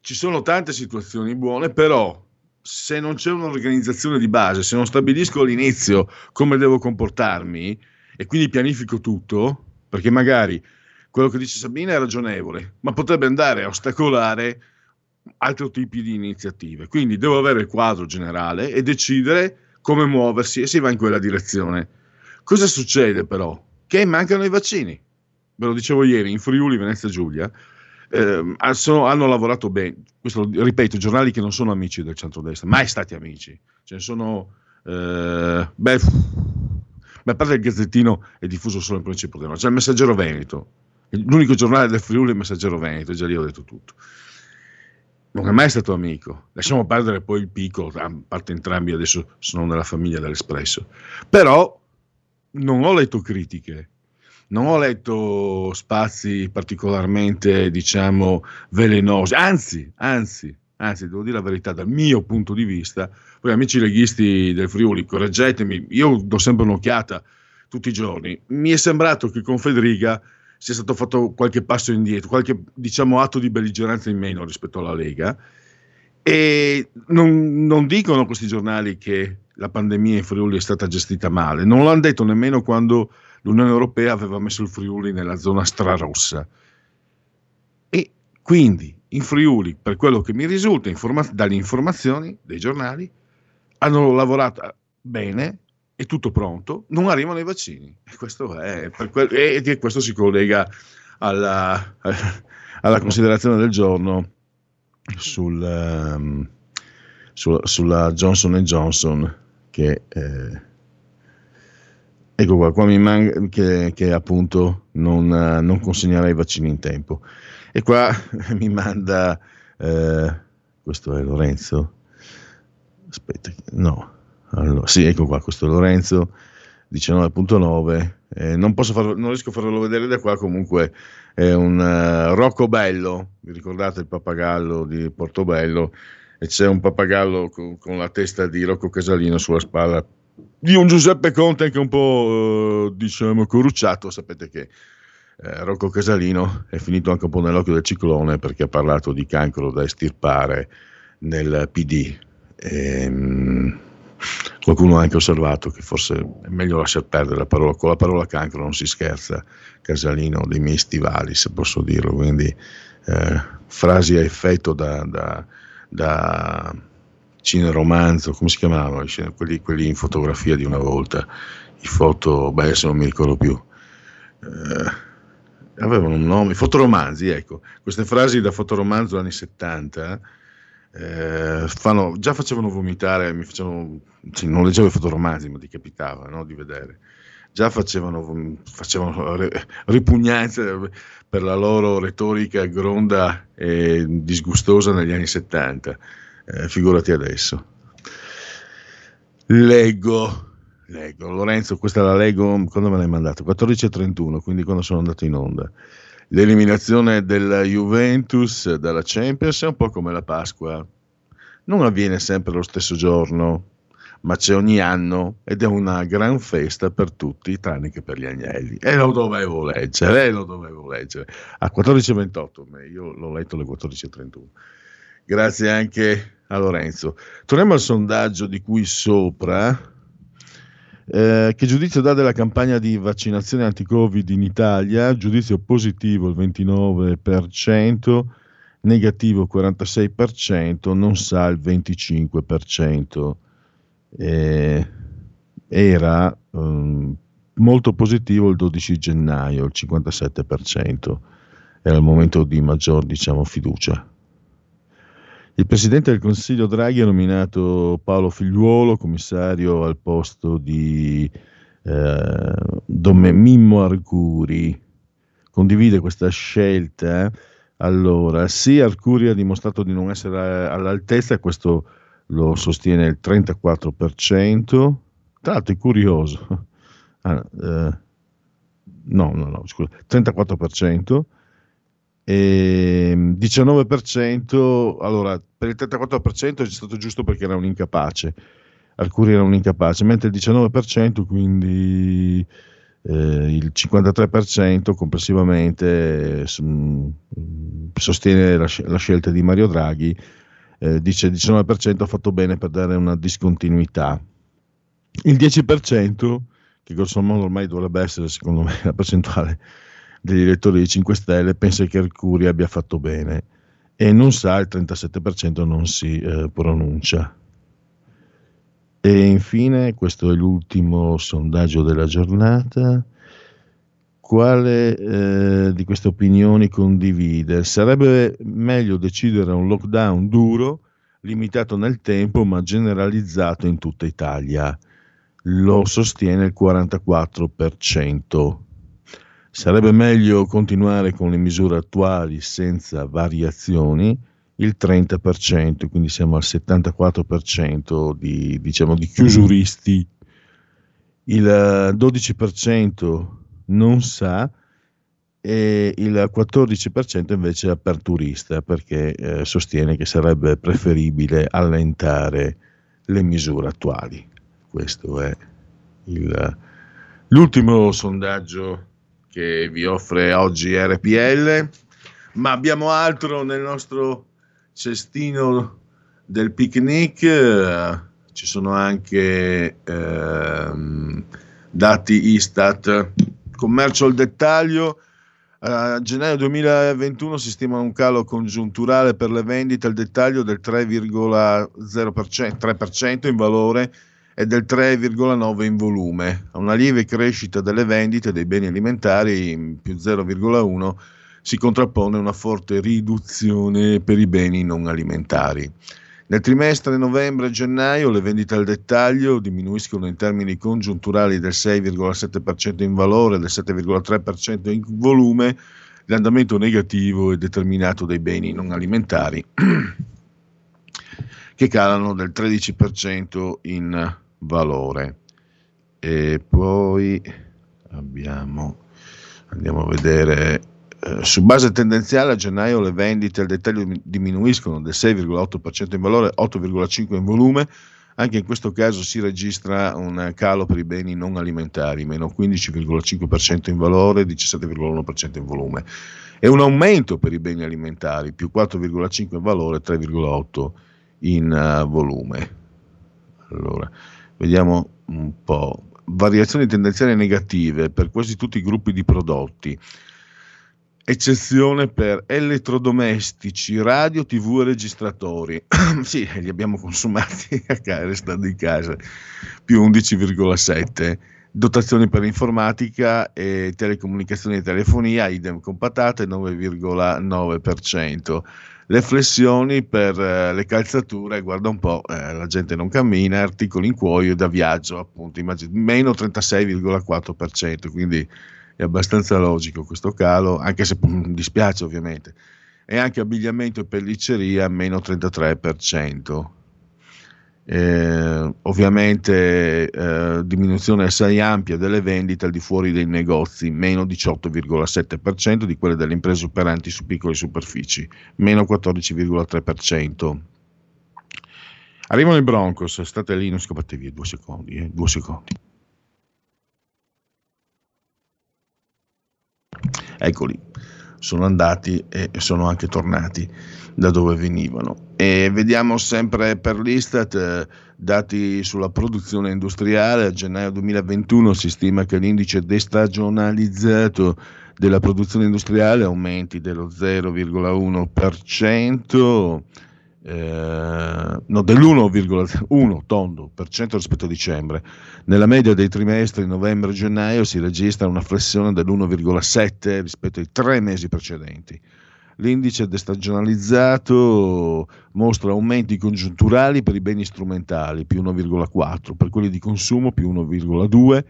ci sono tante situazioni buone, però se non c'è un'organizzazione di base, se non stabilisco all'inizio come devo comportarmi e quindi pianifico tutto, perché magari quello che dice Sabina è ragionevole, ma potrebbe andare a ostacolare altri tipi di iniziative. Quindi devo avere il quadro generale e decidere come muoversi e si va in quella direzione. Cosa succede però? Che mancano i vaccini. Ve lo dicevo ieri, in Friuli, Venezia Giulia, eh, sono, hanno lavorato bene. Questo ripeto, giornali che non sono amici del centrodestra, mai stati amici. Ce ne sono... Eh, beh, beh, a parte il Gazzettino è diffuso solo in Principe di C'è il Messaggero Veneto. L'unico giornale del Friuli è il Messaggero Veneto, già lì ho detto tutto non è mai stato amico. Lasciamo perdere poi il piccolo, a parte entrambi adesso sono nella famiglia dell'Espresso. Però non ho letto critiche, non ho letto spazi particolarmente, diciamo, velenosi, anzi, anzi, anzi, devo dire la verità, dal mio punto di vista, poi amici leghisti del Friuli, correggetemi, io do sempre un'occhiata tutti i giorni, mi è sembrato che con Federica sia stato fatto qualche passo indietro, qualche diciamo, atto di belligeranza in meno rispetto alla Lega. E non, non, dicono questi giornali che la pandemia in Friuli è stata gestita male, non l'hanno detto nemmeno quando l'Unione Europea aveva messo il Friuli nella zona strarossa. E quindi in Friuli, per quello che mi risulta informa- dalle informazioni dei giornali, hanno lavorato bene, è tutto pronto, non arrivano i vaccini. E questo, è, que- e questo si collega alla, alla, considerazione del giorno sul, um, su, sulla Johnson Johnson che... Eh, Ecco qua, qua mi manca che, che appunto non, non, consegnerà i vaccini in tempo. E qua mi manda, eh, questo è Lorenzo, aspetta, no, allora, sì, ecco qua, questo Lorenzo 19.9. Eh, non, farlo, non riesco a farvelo vedere da qua, comunque è un uh, Rocco Bello. Vi ricordate il pappagallo di Portobello? E c'è un pappagallo con, con la testa di Rocco Casalino sulla spalla di un Giuseppe Conte anche un po' uh, diciamo corrucciato. Sapete che eh, Rocco Casalino è finito anche un po' nell'occhio del ciclone perché ha parlato di cancro da estirpare nel PD. Ehm, Qualcuno ha anche osservato che forse è meglio lasciar perdere la parola, con la parola cancro non si scherza, Casalino dei miei stivali se posso dirlo, quindi eh, frasi a effetto da, da, da cineromanzo, come si chiamavano, quelli, quelli, in fotografia di una volta, i foto, beh adesso non mi ricordo più, eh, avevano un nome, fotoromanzi, ecco, queste frasi da fotoromanzo anni 70 eh, fanno- già facevano vomitare, mi facevano, sì, non leggevo i fotoromanzi, ma ti capitava no, di vedere. Già facevano, facevano ripugnanze per la loro retorica gronda e disgustosa negli anni 70. Eh, figurati adesso. Leggo, leggo. Lorenzo, questa la leggo quando me l'hai mandato? 14.31, quindi quando sono andato in onda. L'eliminazione della Juventus dalla Champions è un po' come la Pasqua. Non avviene sempre lo stesso giorno, ma c'è ogni anno ed è una gran festa per tutti, tranne che per gli agnelli. E lo dovevo leggere, lo dovevo leggere. A 14.28, ma io l'ho letto alle 14.31. Grazie anche a Lorenzo. Torniamo al sondaggio di cui sopra. Eh, che giudizio dà della campagna di vaccinazione anti-Covid in Italia? Giudizio positivo il 29%, negativo il 46%, non sa il 25%. Eh, era ehm, molto positivo il 12 gennaio, il 57%. Era il momento di maggior diciamo, fiducia. Il Presidente del Consiglio Draghi ha nominato Paolo Figliuolo commissario al posto di eh, Dom- Mimmo Arcuri. Condivide questa scelta? Allora, sì, Arcuri ha dimostrato di non essere all'altezza, questo lo sostiene il 34%. Tra l'altro è curioso. Ah, eh, no, no, no, scusa, 34%. E 19%, allora per il 34% è stato giusto perché era un incapace, Arcuri era un incapace, mentre il 19%, quindi eh, il 53% complessivamente mh, sostiene la, la scelta di Mario Draghi, eh, dice il 19% ha fatto bene per dare una discontinuità. Il 10%, che grosso modo ormai dovrebbe essere secondo me la percentuale degli elettori dei 5 Stelle, pensa che Arcuri abbia fatto bene e non sa, il 37% non si eh, pronuncia. E infine, questo è l'ultimo sondaggio della giornata. Quale eh, di queste opinioni condivide? Sarebbe meglio decidere un lockdown duro, limitato nel tempo, ma generalizzato in tutta Italia. Lo sostiene il 44%. Sarebbe meglio continuare con le misure attuali senza variazioni, il 30%, quindi siamo al 74% di, diciamo, di chiusuristi. Il eh, 12% non sa e il 14% invece è aperturista perché eh, sostiene che sarebbe preferibile allentare le misure attuali. Questo è il- l'ultimo sondaggio che vi offre oggi RPL, ma abbiamo altro nel nostro cestino del picnic, ci sono anche ehm, dati Istat, commercio al dettaglio, a gennaio 2021 si stima un calo congiunturale per le vendite al dettaglio del 3,0%, 3% in valore e del 3,9% in volume. A una lieve crescita delle vendite dei beni alimentari, in più 0,1%, si contrappone una forte riduzione per i beni non alimentari. Nel trimestre novembre-gennaio le vendite al dettaglio diminuiscono in termini congiunturali del 6,7% in valore e del 7,3% in volume. L'andamento negativo è determinato dai beni non alimentari che calano del 13% in valore. E poi abbiamo, andiamo a vedere, eh, su base tendenziale a gennaio le vendite al dettaglio diminuiscono del 6,8% in valore, 8,5% in volume. Anche in questo caso si registra un calo per i beni non alimentari, meno 15,5% in valore, 17,1% in volume. E un aumento per i beni alimentari, più 4,5% in valore, 3,8% in uh, volume. Allora, vediamo un po'. Variazioni tendenziali negative per quasi tutti i gruppi di prodotti, eccezione per elettrodomestici, radio, tv e registratori. sì, li abbiamo consumati restando in casa, più 11,7. Dotazioni per informatica e telecomunicazioni e telefonia, idem con patate, 9,9%. Le flessioni per eh, le calzature, guarda un po', eh, la gente non cammina, articoli in cuoio da viaggio, appunto, immagino, meno 36,4%, quindi è abbastanza logico questo calo, anche se mi dispiace ovviamente. E anche abbigliamento e pellicceria meno 33%. Eh, ovviamente eh, diminuzione assai ampia delle vendite al di fuori dei negozi, meno 18,7% di quelle delle imprese operanti su piccole superfici, meno 14,3%. Arrivano i Broncos, state lì, non scappate via, due secondi, eh, due secondi. Eccoli, sono andati e sono anche tornati da dove venivano. E vediamo sempre per l'Istat eh, dati sulla produzione industriale. A gennaio 2021 si stima che l'indice destagionalizzato della produzione industriale aumenti dello 0,1%. Eh, no, dell'1,1 tondo per cento rispetto a dicembre. Nella media dei trimestri novembre e gennaio si registra una flessione dell'1,7 rispetto ai tre mesi precedenti. L'indice destagionalizzato mostra aumenti congiunturali per i beni strumentali più 1,4, per quelli di consumo più 1,2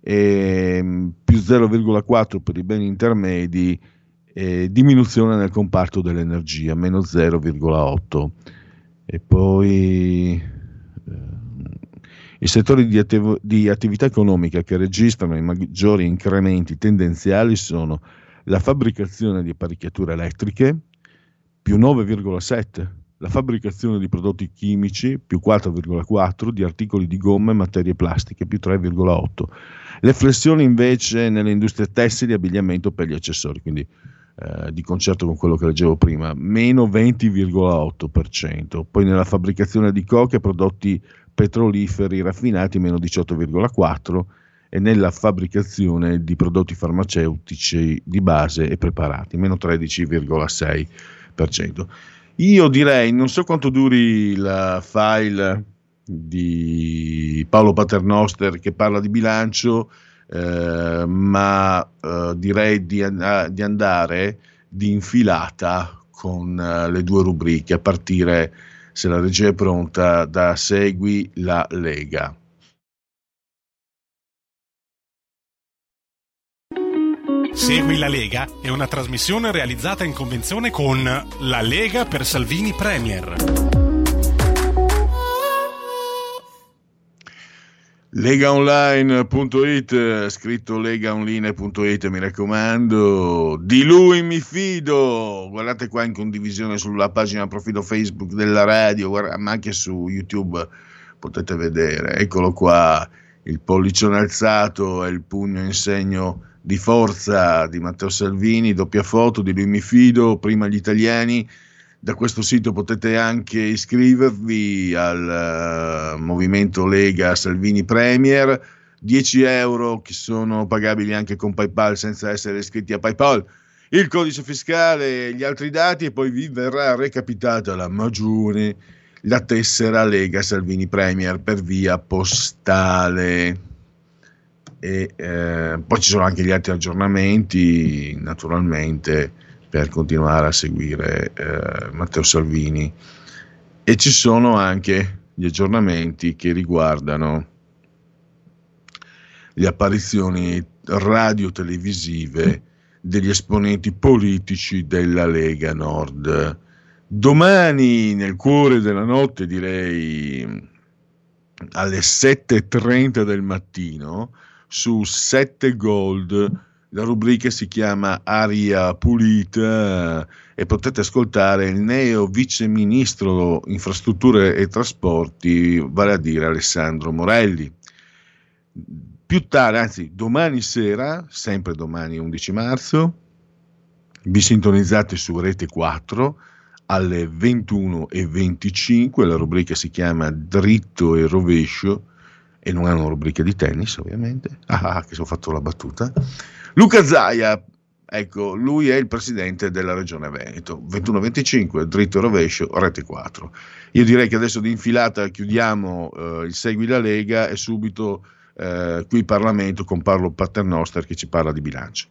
e mm, più 0,4 per i beni intermedi e diminuzione nel comparto dell'energia meno 0,8 e poi eh, i settori di, attiv- di attività economica che registrano i maggiori incrementi tendenziali sono la fabbricazione di apparecchiature elettriche più 9,7, la fabbricazione di prodotti chimici più 4,4, di articoli di gomma e materie plastiche più 3,8. Le flessioni invece nelle industrie tessili, abbigliamento per gli accessori, quindi eh, di concerto con quello che leggevo prima, meno 20,8%. Poi nella fabbricazione di coche e prodotti petroliferi raffinati meno 18,4% e nella fabbricazione di prodotti farmaceutici di base e preparati, meno 13,6%. Io direi, non so quanto duri il file di Paolo Paternoster che parla di bilancio, eh, ma eh, direi di, di, andare di infilata con eh, le due rubriche, a partire, se la regia è pronta, da Segui la Lega. Segui la Lega è una trasmissione realizzata in convenzione con La Lega per Salvini Premier. Legaonline.it, scritto legaonline.it, mi raccomando, di lui mi fido. Guardate qua in condivisione sulla pagina profilo Facebook della radio, ma anche su YouTube potete vedere. Eccolo qua, il pollicione alzato e il pugno in segno di forza di Matteo Salvini, doppia foto di lui mi fido, prima gli italiani. Da questo sito potete anche iscrivervi al uh, movimento Lega Salvini Premier, 10 euro che sono pagabili anche con PayPal senza essere iscritti a PayPal. Il codice fiscale, gli altri dati e poi vi verrà recapitata la magione, la tessera Lega Salvini Premier per via postale e eh, poi ci sono anche gli altri aggiornamenti naturalmente per continuare a seguire eh, Matteo Salvini e ci sono anche gli aggiornamenti che riguardano le apparizioni radio-televisive degli esponenti politici della Lega Nord. Domani, nel cuore della notte, direi alle 7.30 del mattino, su 7 Gold. La rubrica si chiama Aria Pulita e potete ascoltare il neo vice ministro infrastrutture e trasporti, vale a dire Alessandro Morelli. Più tardi, anzi domani sera, sempre domani 11 marzo, vi sintonizzate su Rete 4 alle 21.25, la rubrica si chiama Dritto e Rovescio e non è una rubrica di tennis ovviamente, ah che ho fatto la battuta, Luca Zaia, ecco, lui è il presidente della regione Veneto, 21-25, dritto e rovescio, rete 4. Io direi che adesso di infilata chiudiamo eh, il Segui la Lega e subito eh, qui Parlamento con Paolo Paternoster che ci parla di bilancio.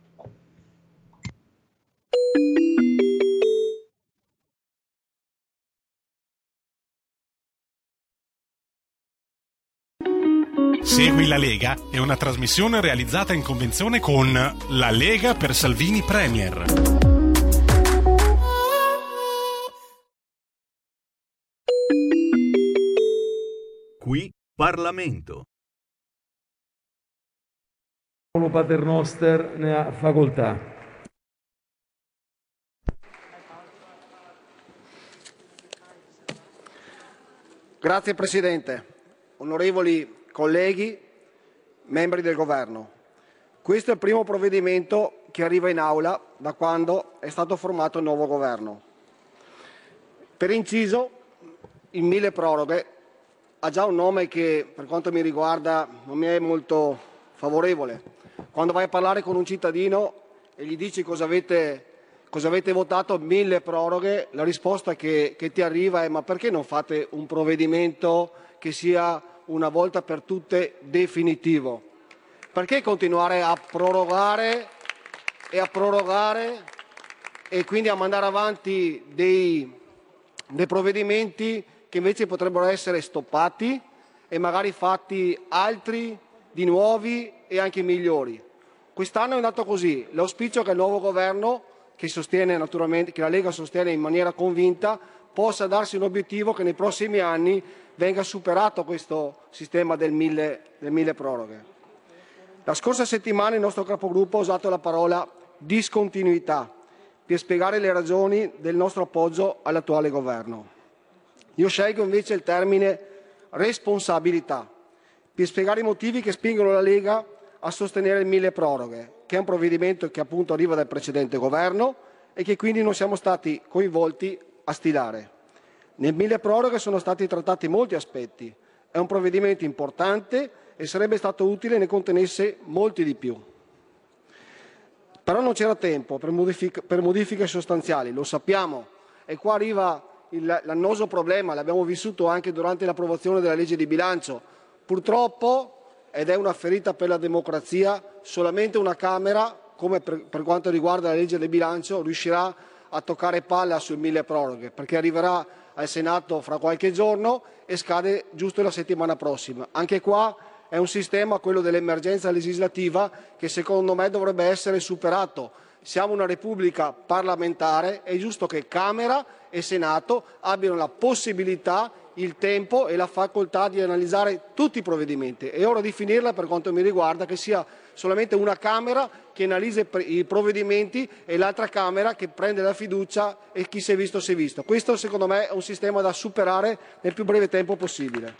Segui la Lega è una trasmissione realizzata in convenzione con La Lega per Salvini Premier. Qui Parlamento. Paolo Paternoster ne ha facoltà. Grazie Presidente, onorevoli colleghi, membri del Governo. Questo è il primo provvedimento che arriva in aula da quando è stato formato il nuovo Governo. Per inciso, il mille proroghe ha già un nome che per quanto mi riguarda non mi è molto favorevole. Quando vai a parlare con un cittadino e gli dici cosa avete, cosa avete votato, mille proroghe, la risposta che, che ti arriva è ma perché non fate un provvedimento che sia una volta per tutte definitivo? Perché continuare a prorogare e a prorogare e quindi a mandare avanti dei, dei provvedimenti che invece potrebbero essere stoppati e magari fatti altri di nuovi e anche migliori. Quest'anno è andato così. L'auspicio è che il nuovo governo, che, che la Lega sostiene in maniera convinta, possa darsi un obiettivo che nei prossimi anni venga superato questo sistema del mille, del mille proroghe. La scorsa settimana il nostro capogruppo ha usato la parola discontinuità per spiegare le ragioni del nostro appoggio all'attuale governo. Io scelgo invece il termine responsabilità per spiegare i motivi che spingono la Lega a sostenere il mille proroghe, che è un provvedimento che appunto arriva dal precedente governo e che quindi non siamo stati coinvolti a stilare. Nel mille proroghe sono stati trattati molti aspetti. È un provvedimento importante e sarebbe stato utile ne contenesse molti di più. Però non c'era tempo per, modific- per modifiche sostanziali, lo sappiamo. E qua arriva l'annoso problema, l'abbiamo vissuto anche durante l'approvazione della legge di bilancio. Purtroppo, ed è una ferita per la democrazia, solamente una Camera, come per, per quanto riguarda la legge di bilancio, riuscirà a toccare palla sul mille proroghe, perché arriverà al Senato fra qualche giorno e scade giusto la settimana prossima. Anche qua è un sistema, quello dell'emergenza legislativa, che secondo me dovrebbe essere superato. Siamo una Repubblica parlamentare, è giusto che Camera e Senato abbiano la possibilità, il tempo e la facoltà di analizzare tutti i provvedimenti. È ora di finirla per quanto mi riguarda che sia solamente una Camera che analizza i provvedimenti e l'altra Camera che prende la fiducia e chi si è visto si è visto. Questo secondo me è un sistema da superare nel più breve tempo possibile.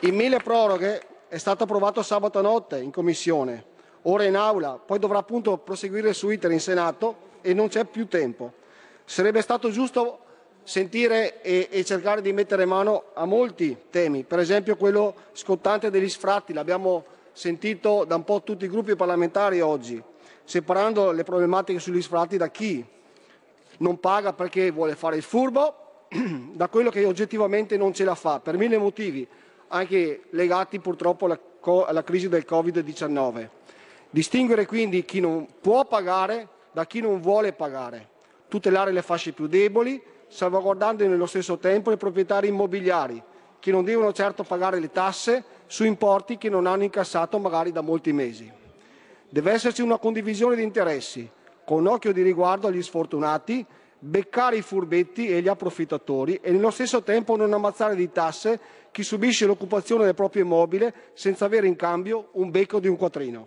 Il mille proroghe è stato approvato sabato notte in commissione, ora in aula, poi dovrà appunto proseguire su iter in Senato e non c'è più tempo. Sarebbe stato giusto sentire e, e, cercare di mettere mano a molti temi, per esempio quello scottante degli sfratti, l'abbiamo sentito da un po' tutti i gruppi parlamentari oggi, separando le problematiche sugli sfratti da chi non paga perché vuole fare il furbo, da quello che oggettivamente non ce la fa, per mille motivi, anche legati purtroppo alla, alla crisi del Covid-19. Distinguere quindi chi non può pagare da chi non vuole pagare, tutelare le fasce più deboli, salvaguardando nello stesso tempo i proprietari immobiliari, che non devono certo pagare le tasse su importi che non hanno incassato magari da molti mesi. Deve esserci una condivisione di interessi, con occhio di riguardo agli sfortunati, beccare i furbetti e gli approfittatori e nello stesso tempo non ammazzare di tasse chi subisce l'occupazione del proprio immobile senza avere in cambio un becco di un quattrino.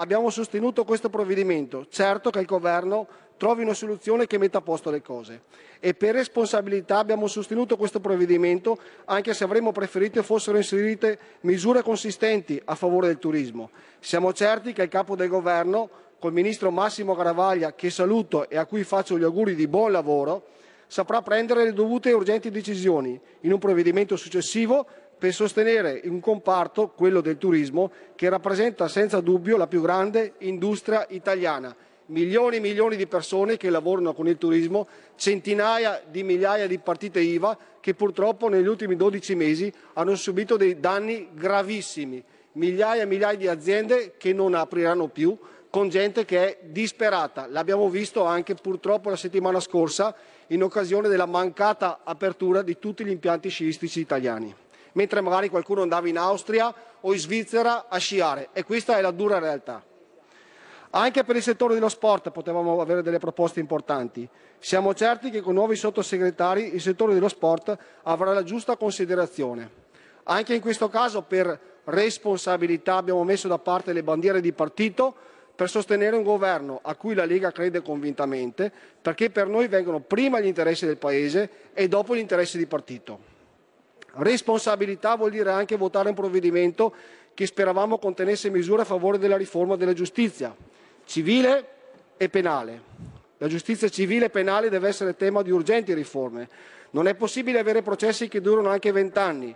abbiamo sostenuto questo provvedimento, certo che il governo trovi una soluzione che metta a posto le cose. E per responsabilità abbiamo sostenuto questo provvedimento anche se avremmo preferito fossero inserite misure consistenti a favore del turismo. Siamo certi che il capo del governo, col ministro Massimo Garavaglia, che saluto e a cui faccio gli auguri di buon lavoro, saprà prendere le dovute e urgenti decisioni in un provvedimento successivo per sostenere un comparto, quello del turismo, che rappresenta senza dubbio la più grande industria italiana. Milioni e milioni di persone che lavorano con il turismo, centinaia di migliaia di partite IVA che purtroppo negli ultimi 12 mesi hanno subito dei danni gravissimi, migliaia e migliaia di aziende che non apriranno più, con gente che è disperata. L'abbiamo visto anche purtroppo la settimana scorsa in occasione della mancata apertura di tutti gli impianti sciistici italiani mentre magari qualcuno andava in Austria o in Svizzera a sciare e questa è la dura realtà. Anche per il settore dello sport potevamo avere delle proposte importanti. Siamo certi che con nuovi sottosegretari il settore dello sport avrà la giusta considerazione. Anche in questo caso per responsabilità abbiamo messo da parte le bandiere di partito per sostenere un governo a cui la Lega crede convintamente, perché per noi vengono prima gli interessi del Paese e dopo gli interessi di partito. Responsabilità vuol dire anche votare un provvedimento che speravamo contenesse misure a favore della riforma della giustizia civile e penale. La giustizia civile e penale deve essere tema di urgenti riforme. Non è possibile avere processi che durano anche vent'anni,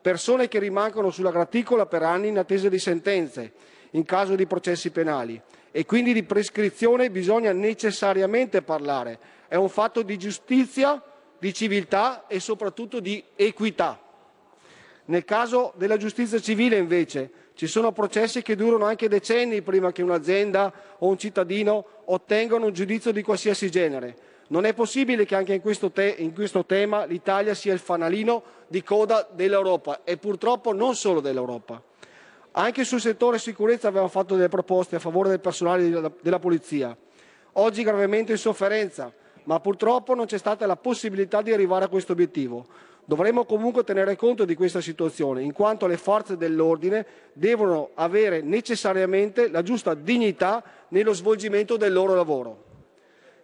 persone che rimangono sulla graticola per anni in attesa di sentenze, in caso di processi penali. E quindi di prescrizione bisogna necessariamente parlare. È un fatto di giustizia di civiltà e soprattutto di equità. Nel caso della giustizia civile, invece, ci sono processi che durano anche decenni prima che un'azienda o un cittadino ottengano un giudizio di qualsiasi genere. Non è possibile che anche in questo, te- in questo tema l'Italia sia il fanalino di coda dell'Europa e purtroppo non solo dell'Europa. Anche sul settore sicurezza avevamo fatto delle proposte a favore del personale della, della Polizia, oggi gravemente in sofferenza ma purtroppo non c'è stata la possibilità di arrivare a questo obiettivo. Dovremmo comunque tenere conto di questa situazione, in quanto le forze dell'ordine devono avere necessariamente la giusta dignità nello svolgimento del loro lavoro.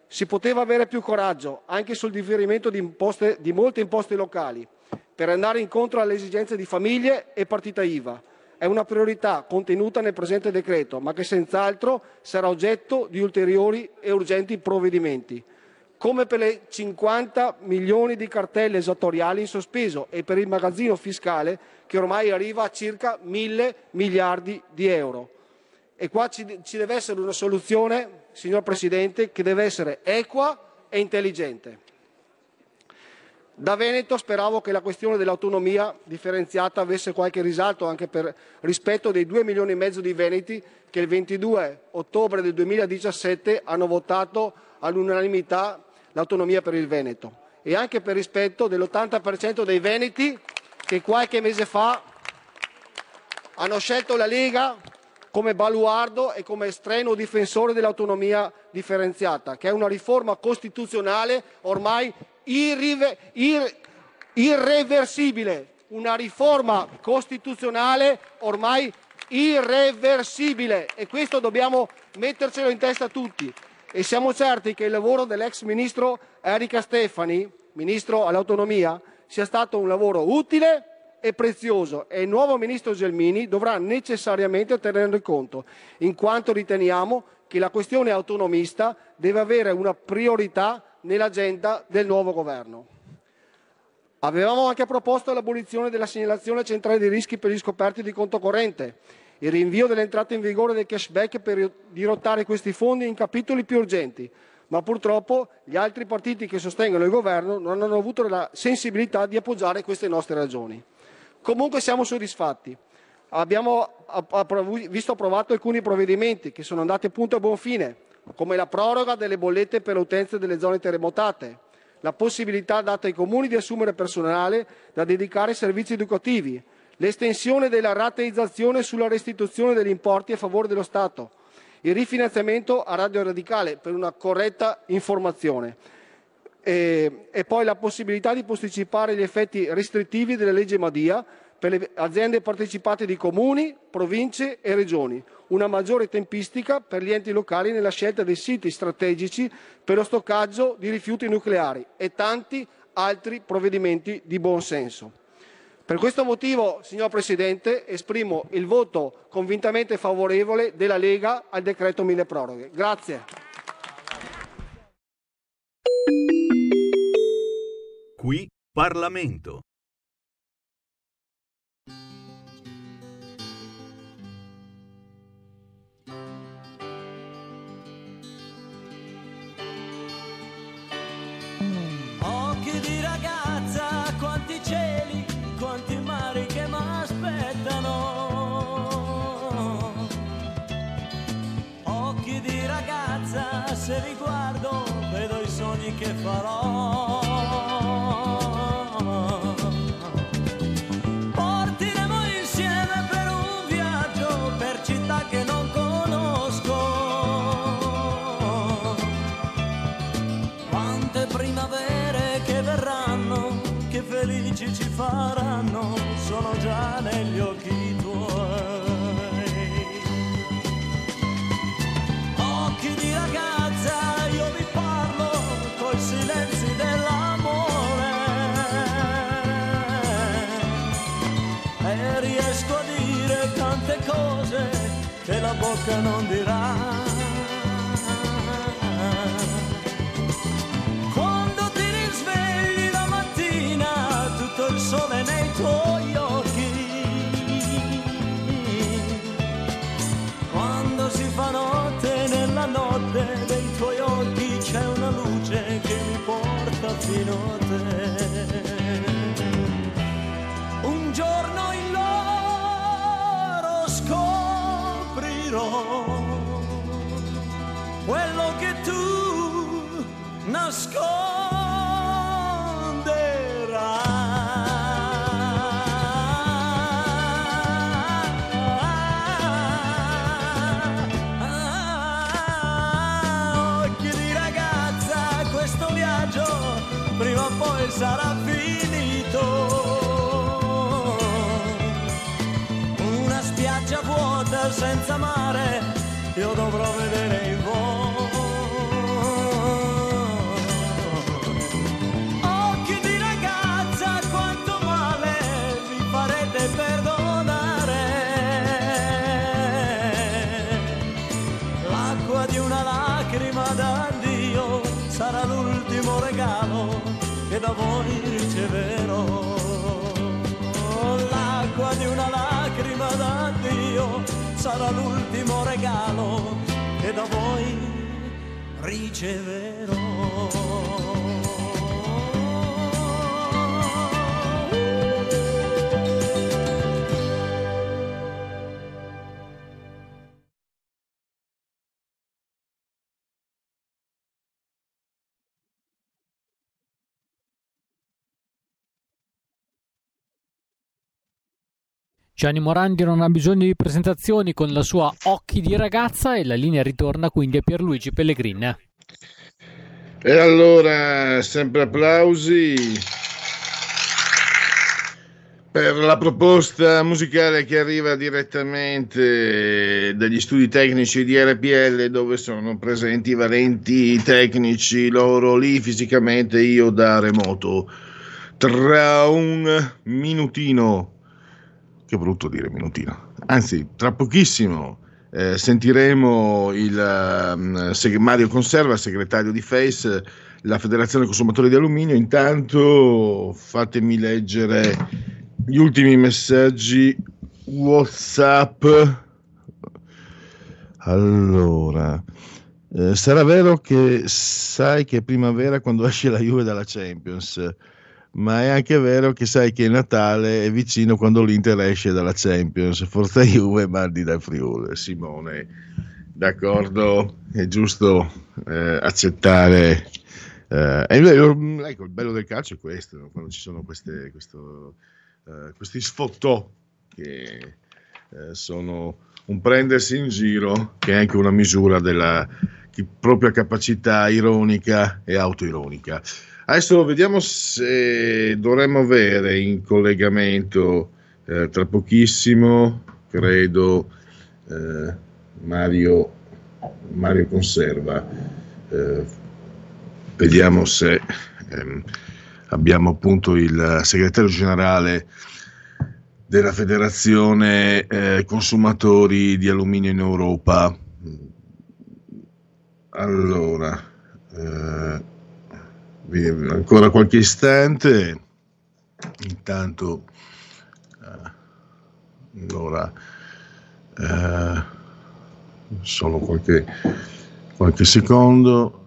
Si poteva avere più coraggio anche sul differimento di, imposte, di molte imposte locali per andare incontro alle esigenze di famiglie e partita IVA. È una priorità contenuta nel presente decreto, ma che senz'altro sarà oggetto di ulteriori e urgenti provvedimenti come per le 50 milioni di cartelle esattoriali in sospeso e per il magazzino fiscale che ormai arriva a circa mille miliardi di euro. E qua ci, ci deve essere una soluzione, signor Presidente, che deve essere equa e intelligente. Da Veneto speravo che la questione dell'autonomia differenziata avesse qualche risalto anche per rispetto dei 2 milioni e mezzo di veneti che il 22 ottobre del 2017 hanno votato all'unanimità l'autonomia per il Veneto. E anche per rispetto dell'80% dei veneti che qualche mese fa hanno scelto la Lega come baluardo e come strenuo difensore dell'autonomia differenziata, che è una riforma costituzionale ormai irrive, ir, irreversibile, una riforma costituzionale ormai irreversibile. E questo dobbiamo mettercelo in testa tutti e siamo certi che il lavoro dell'ex ministro Erika Stefani, ministro all'autonomia, sia stato un lavoro utile e prezioso e il nuovo ministro Gelmini dovrà necessariamente tenerne conto, in quanto riteniamo che la questione autonomista deve avere una priorità nell'agenda del nuovo governo. Avevamo anche proposto l'abolizione della segnalazione centrale dei rischi per gli scoperti di conto corrente il rinvio dell'entrata in vigore del cashback per dirottare questi fondi in capitoli più urgenti, ma purtroppo gli altri partiti che sostengono il governo non hanno avuto la sensibilità di appoggiare queste nostre ragioni. Comunque siamo soddisfatti. Abbiamo visto approvato alcuni provvedimenti che sono andati appunto a buon fine, come la proroga delle bollette per le utenze delle zone terremotate, la possibilità data ai comuni di assumere personale da dedicare ai servizi educativi, l'estensione della rateizzazione sulla restituzione degli importi a favore dello Stato, il rifinanziamento a Radio Radicale per una corretta informazione e, e poi la possibilità di posticipare gli effetti restrittivi della legge Madia per le aziende partecipate di comuni, province e regioni, una maggiore tempistica per gli enti locali nella scelta dei siti strategici per lo stoccaggio di rifiuti nucleari e tanti altri provvedimenti di buon senso. Per questo motivo, signor Presidente, esprimo il voto convintamente favorevole della Lega al decreto mille proroghe. Grazie. Qui Parlamento. Bocca non dirà. Quando ti risvegli la mattina, tutto il sole nei tuoi occhi. Sarà finito. Una spiaggia vuota senza mare, io dovrò vedere da voi riceverò. L'acqua di una lacrima da Dio sarà l'ultimo regalo che da voi riceverò. Gianni Morandi non ha bisogno di presentazioni con la sua Occhi di ragazza e la linea ritorna quindi a Pierluigi Pellegrin. E allora, sempre applausi per la proposta musicale che arriva direttamente dagli studi tecnici di RPL dove sono presenti i valenti tecnici loro lì fisicamente, io da remoto. Tra un minutino, che brutto dire minutino, anzi tra pochissimo eh, sentiremo il seg- Mario Conserva, segretario di FACE, la Federazione Consumatori di Alluminio. Intanto fatemi leggere gli ultimi messaggi WhatsApp. Allora, eh, sarà vero che sai che è primavera quando esce la Juve dalla Champions, ma è anche vero che sai che Natale è vicino quando l'Inter esce dalla Champions. Forza Juve, mandi dal Friuli. Simone, d'accordo, è giusto eh, accettare. eh, vero, ecco, il bello del calcio è questo, quando ci sono queste, questo, eh, questi sfottò che eh, sono un prendersi in giro che è anche una misura della propria capacità ironica e autoironica. Adesso vediamo se dovremmo avere in collegamento eh, tra pochissimo, credo, eh, Mario, Mario Conserva. Eh, vediamo se ehm, abbiamo appunto il segretario generale della Federazione eh, Consumatori di Alluminio in Europa. Allora, eh, ancora qualche istante, intanto, eh, allora, eh, solo qualche, qualche secondo,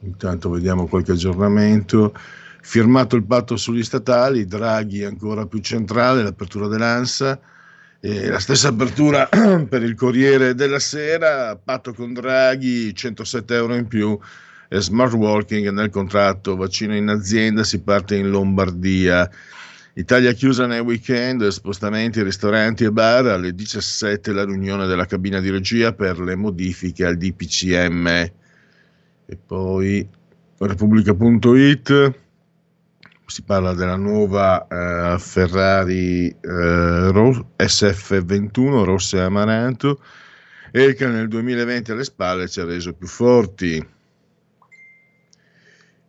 intanto vediamo qualche aggiornamento. Firmato il patto sugli statali, Draghi ancora più centrale, l'apertura dell'ANSA, e la stessa apertura per il Corriere della Sera, patto con Draghi, 107 euro in più, smart working nel contratto, vaccino in azienda, si parte in Lombardia. Italia chiusa nel weekend, spostamenti, ristoranti e bar, alle 17 la riunione della cabina di regia per le modifiche al DPCM. E poi Repubblica.it si parla della nuova eh, Ferrari eh, Ro- SF21 rossa e amaranto e che nel 2020 alle spalle ci ha reso più forti.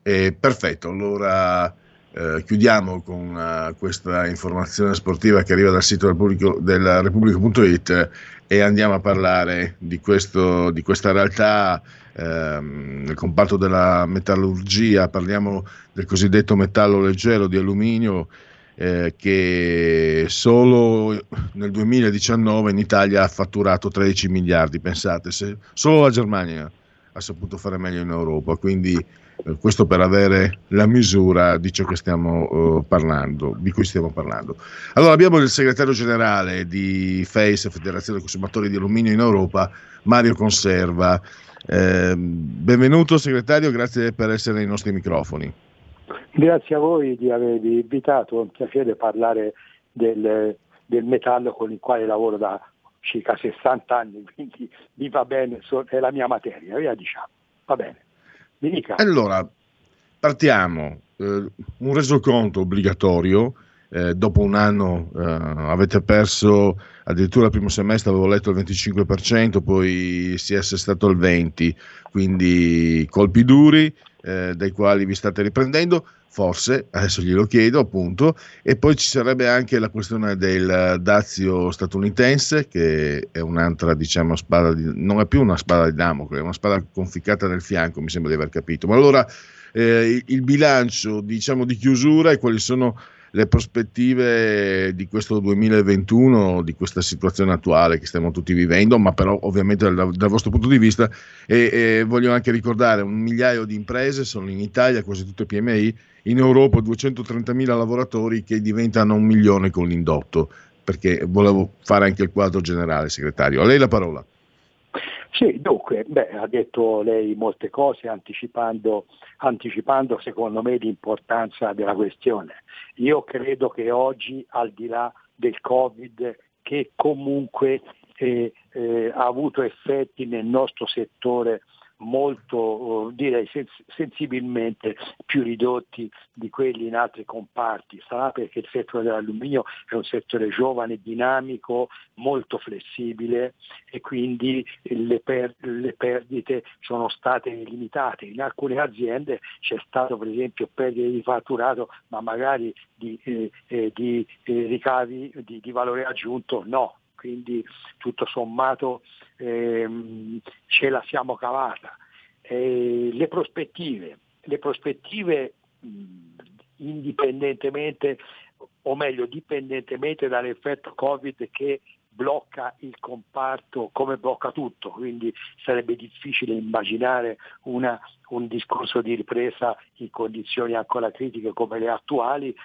E perfetto, allora eh, chiudiamo con eh, questa informazione sportiva che arriva dal sito del pubblico- della Repubblica.it e andiamo a parlare di, questo, di questa realtà ehm, nel comparto della metallurgia, parliamo del cosiddetto metallo leggero di alluminio eh, che solo nel 2019 in Italia ha fatturato 13 miliardi, pensate, se solo la Germania ha saputo fare meglio in Europa, quindi eh, questo per avere la misura di ciò stiamo eh, parlando, di cui stiamo parlando. Allora abbiamo il segretario generale di FACE, Federazione Consumatori di Alluminio in Europa, Mario Conserva. Eh, benvenuto segretario, grazie per essere ai nostri microfoni. Grazie a voi di avermi invitato, è un piacere parlare del, del metallo con il quale lavoro da circa 60 anni, quindi mi va bene, è la mia materia, via diciamo, va bene. Dica. Allora, partiamo. Eh, un resoconto obbligatorio. eh, dopo un anno eh, avete perso addirittura il primo semestre, avevo letto il 25%, poi si è assestato al 20%, quindi colpi duri eh, dai quali vi state riprendendo. Forse, adesso glielo chiedo appunto, e poi ci sarebbe anche la questione del dazio statunitense, che è un'altra, diciamo, spada di, non è più una spada di Damocle, è una spada conficcata nel fianco, mi sembra di aver capito. Ma allora eh, il, il bilancio, diciamo, di chiusura e quali sono le prospettive di questo 2021, di questa situazione attuale che stiamo tutti vivendo, ma però ovviamente dal, dal vostro punto di vista. E, e voglio anche ricordare un migliaio di imprese sono in Italia, quasi tutte PMI, in Europa 230.000 lavoratori che diventano un milione con l'indotto, perché volevo fare anche il quadro generale, segretario. A lei la parola. Sì, dunque, beh, ha detto lei molte cose anticipando, anticipando secondo me l'importanza della questione. Io credo che oggi, al di là del Covid, che comunque eh, eh, ha avuto effetti nel nostro settore molto, eh, direi sens- sensibilmente più ridotti di quelli in altri comparti. Sarà perché il settore dell'alluminio è un settore giovane, dinamico, molto flessibile e quindi le, per- le perdite sono state limitate. In alcune aziende c'è stato per esempio perdite di fatturato, ma magari di, eh, eh, di eh, ricavi di, di valore aggiunto no quindi tutto sommato ehm, ce la siamo cavata. E le prospettive, le prospettive mh, indipendentemente, o meglio dipendentemente dall'effetto Covid che blocca il comparto come blocca tutto, quindi sarebbe difficile immaginare una, un discorso di ripresa in condizioni ancora critiche come le attuali.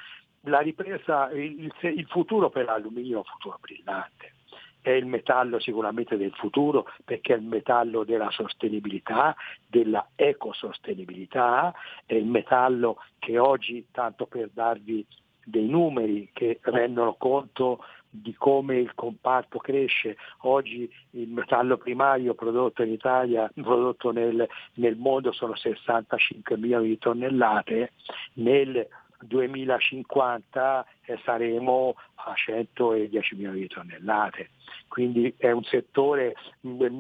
La ripresa, il, il futuro per l'alluminio è un futuro brillante è il metallo sicuramente del futuro perché è il metallo della sostenibilità, della ecosostenibilità, è il metallo che oggi, tanto per darvi dei numeri che rendono conto di come il comparto cresce. Oggi il metallo primario prodotto in Italia, prodotto nel, nel mondo sono 65 milioni di tonnellate, nel 2050 eh, saremo a 110 milioni di tonnellate. Quindi è un settore, 70-80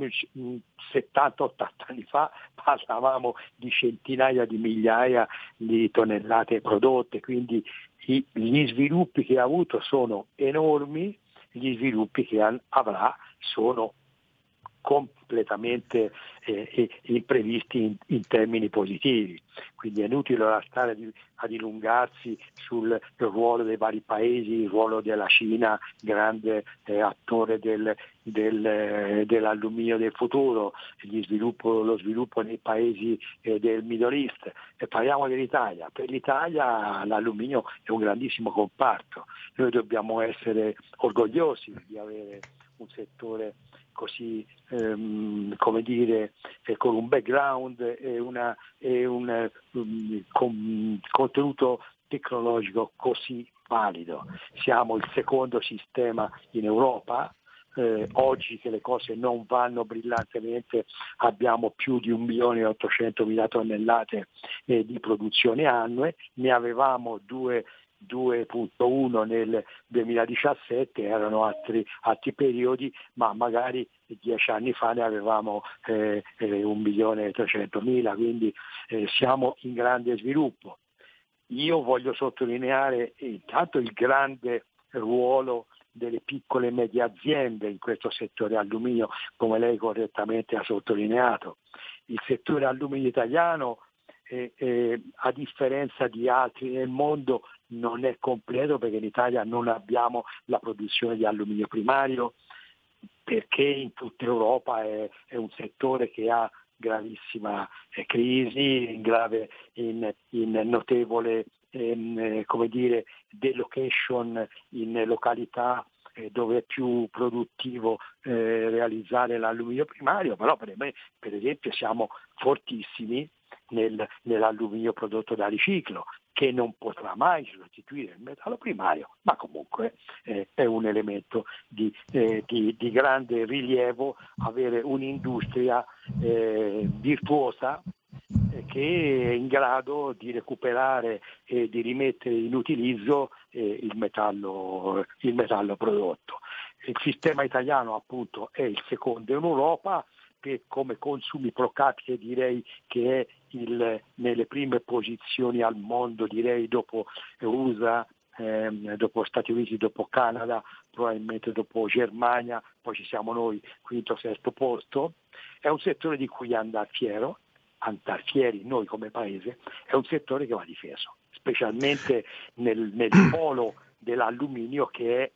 anni fa parlavamo di centinaia di migliaia di tonnellate prodotte, quindi gli sviluppi che ha avuto sono enormi, gli sviluppi che avrà sono completamente eh, eh, imprevisti in, in termini positivi. Quindi è inutile stare a dilungarsi sul ruolo dei vari paesi, il ruolo della Cina, grande eh, attore del- del, eh, dell'alluminio del futuro, sviluppo- lo sviluppo nei paesi eh, del Middle East. E parliamo dell'Italia. Per l'Italia l'alluminio è un grandissimo comparto. Noi dobbiamo essere orgogliosi di avere un settore così ehm, come dire eh, con un background e, una, e un um, con- contenuto tecnologico così valido. Siamo il secondo sistema in Europa. Eh, oggi che le cose non vanno brillantemente abbiamo più di 1 milione e 800 mila tonnellate eh, di produzione annue, ne avevamo due 2.1 nel 2017, erano altri, altri periodi, ma magari dieci anni fa ne avevamo eh, eh, 1 milione e 300 mila, quindi eh, siamo in grande sviluppo. Io voglio sottolineare intanto il grande ruolo delle piccole e medie aziende in questo settore alluminio, come lei correttamente ha sottolineato. Il settore alluminio italiano eh, eh, a differenza di altri nel mondo non è completo perché in Italia non abbiamo la produzione di alluminio primario perché in tutta Europa è, è un settore che ha gravissima eh, crisi, in, grave, in, in notevole ehm, eh, come dire, delocation in località eh, dove è più produttivo eh, realizzare l'alluminio primario, però per, me, per esempio siamo fortissimi nel- nell'alluminio prodotto da riciclo, che non potrà mai sostituire il metallo primario, ma comunque eh, è un elemento di, eh, di- di grande rilievo avere un'industria eh, virtuosa eh, che è in grado di recuperare e di rimettere in utilizzo eh, il, metallo, il metallo prodotto. Il sistema italiano appunto è il secondo in Europa, come consumi pro capite direi che è il- nelle prime posizioni al mondo, direi dopo USA, ehm, dopo Stati Uniti, dopo Canada, probabilmente dopo Germania, poi ci siamo noi, quinto, sesto posto. È un settore di cui andare fiero, andare fieri noi come paese, è un settore che va difeso, specialmente nel, nel polo dell'alluminio che è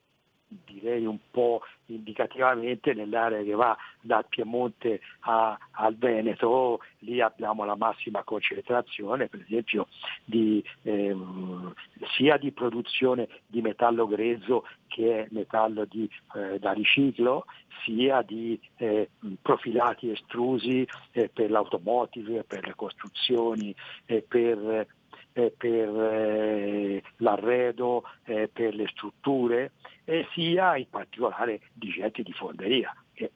direi un po' indicativamente nell'area che va dal Piemonte a- al Veneto, lì abbiamo la massima concentrazione per esempio di, ehm, sia di produzione di metallo grezzo che è metallo di, eh, da riciclo, sia di eh, profilati estrusi eh, per l'automotive, per le costruzioni, eh, per per eh, l'arredo, eh, per le strutture, e sia in particolare di gente di fonderia, che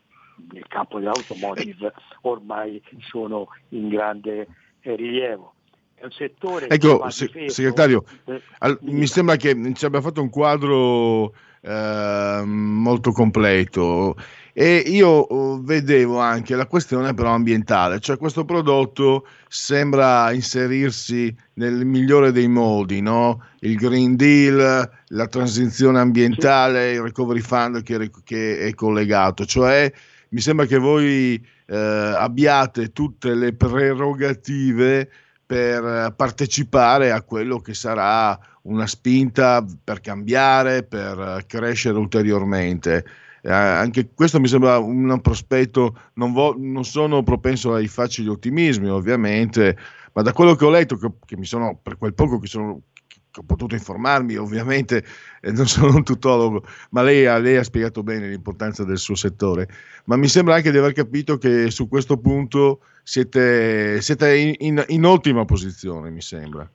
nel campo dell'automotive ormai sono in grande eh, rilievo. È un settore Ecco, se- difeso, segretario, eh, al- mi sembra che ci abbia fatto un quadro eh, molto completo. E io oh, vedevo anche la questione però ambientale, cioè questo prodotto sembra inserirsi nel migliore dei modi, no? il Green Deal, la transizione ambientale, il Recovery Fund che, che è collegato, cioè mi sembra che voi eh, abbiate tutte le prerogative per eh, partecipare a quello che sarà una spinta per cambiare, per eh, crescere ulteriormente. Eh, anche questo mi sembra un prospetto, non, vo- non sono propenso ai facili ottimismi ovviamente, ma da quello che ho letto, che, che mi sono, per quel poco che sono che ho potuto informarmi, ovviamente eh, non sono un tutologo, ma lei lei ha spiegato bene l'importanza del suo settore, ma mi sembra anche di aver capito che su questo punto siete, siete in, in- in ottima posizione, mi sembra.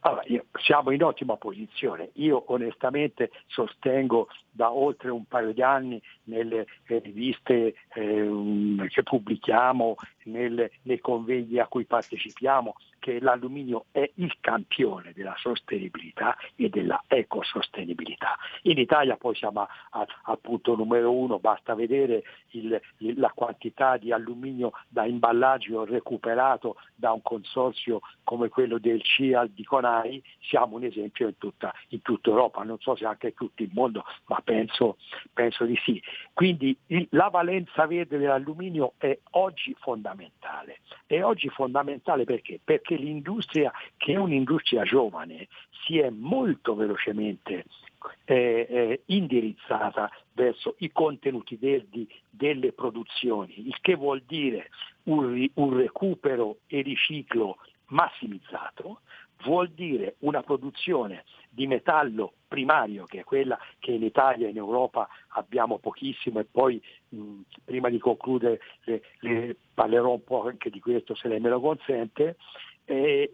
Allora, io siamo in ottima posizione. Io onestamente sostengo da oltre un paio di anni nelle eh, riviste eh, che pubblichiamo, nelle, nei convegni a cui partecipiamo, che l'alluminio è il campione della sostenibilità e della ecosostenibilità. In Italia poi siamo al punto numero uno, basta vedere il, il, la quantità di alluminio da imballaggio recuperato da un consorzio come quello del CIAL di Conai, siamo un esempio in tutta, in tutta Europa, non so se anche in tutto il mondo, ma penso, penso di sì. Quindi il, la valenza verde dell'alluminio è oggi fondamentale. È oggi fondamentale perché? Perché l'industria, che è un'industria giovane, si è molto velocemente eh, eh, indirizzata verso i contenuti verdi delle produzioni, il che vuol dire un, un recupero e riciclo massimizzato, vuol dire una produzione di metallo primario, che è quella che in Italia e in Europa abbiamo pochissimo e poi mh, prima di concludere le, le parlerò un po' anche di questo se lei me lo consente, eh,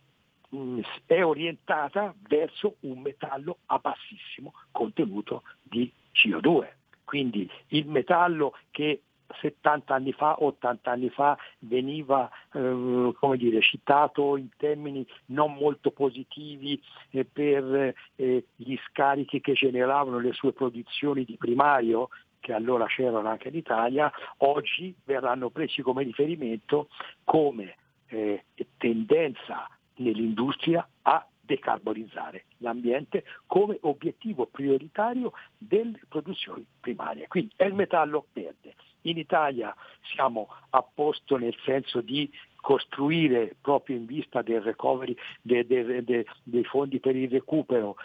mh, è orientata verso un metallo a bassissimo contenuto di CO2. Quindi il metallo che 70 anni fa, 80 anni fa veniva eh, dire, citato in termini non molto positivi eh, per eh, gli scarichi che generavano le sue produzioni di primario, che allora c'erano anche in Italia, oggi verranno presi come riferimento come eh, tendenza nell'industria a decarbonizzare l'ambiente come obiettivo prioritario delle produzioni primarie. Quindi è il metallo verde. In Italia siamo a posto nel senso di costruire proprio in vista del recovery de, de, de, dei fondi per il recupero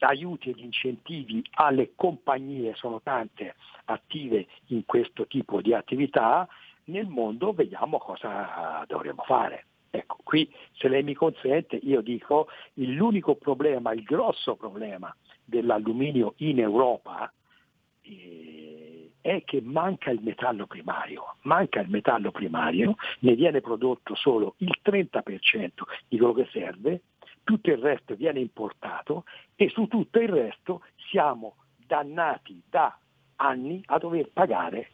aiuti ed incentivi alle compagnie, sono tante attive in questo tipo di attività, nel mondo vediamo cosa dovremmo fare. Ecco, qui se lei mi consente io dico l'unico problema, il grosso problema dell'alluminio in Europa eh, è che manca il metallo primario, manca il metallo primario, ne viene prodotto solo il 30% di quello che serve, tutto il resto viene importato e su tutto il resto siamo dannati da anni a dover pagare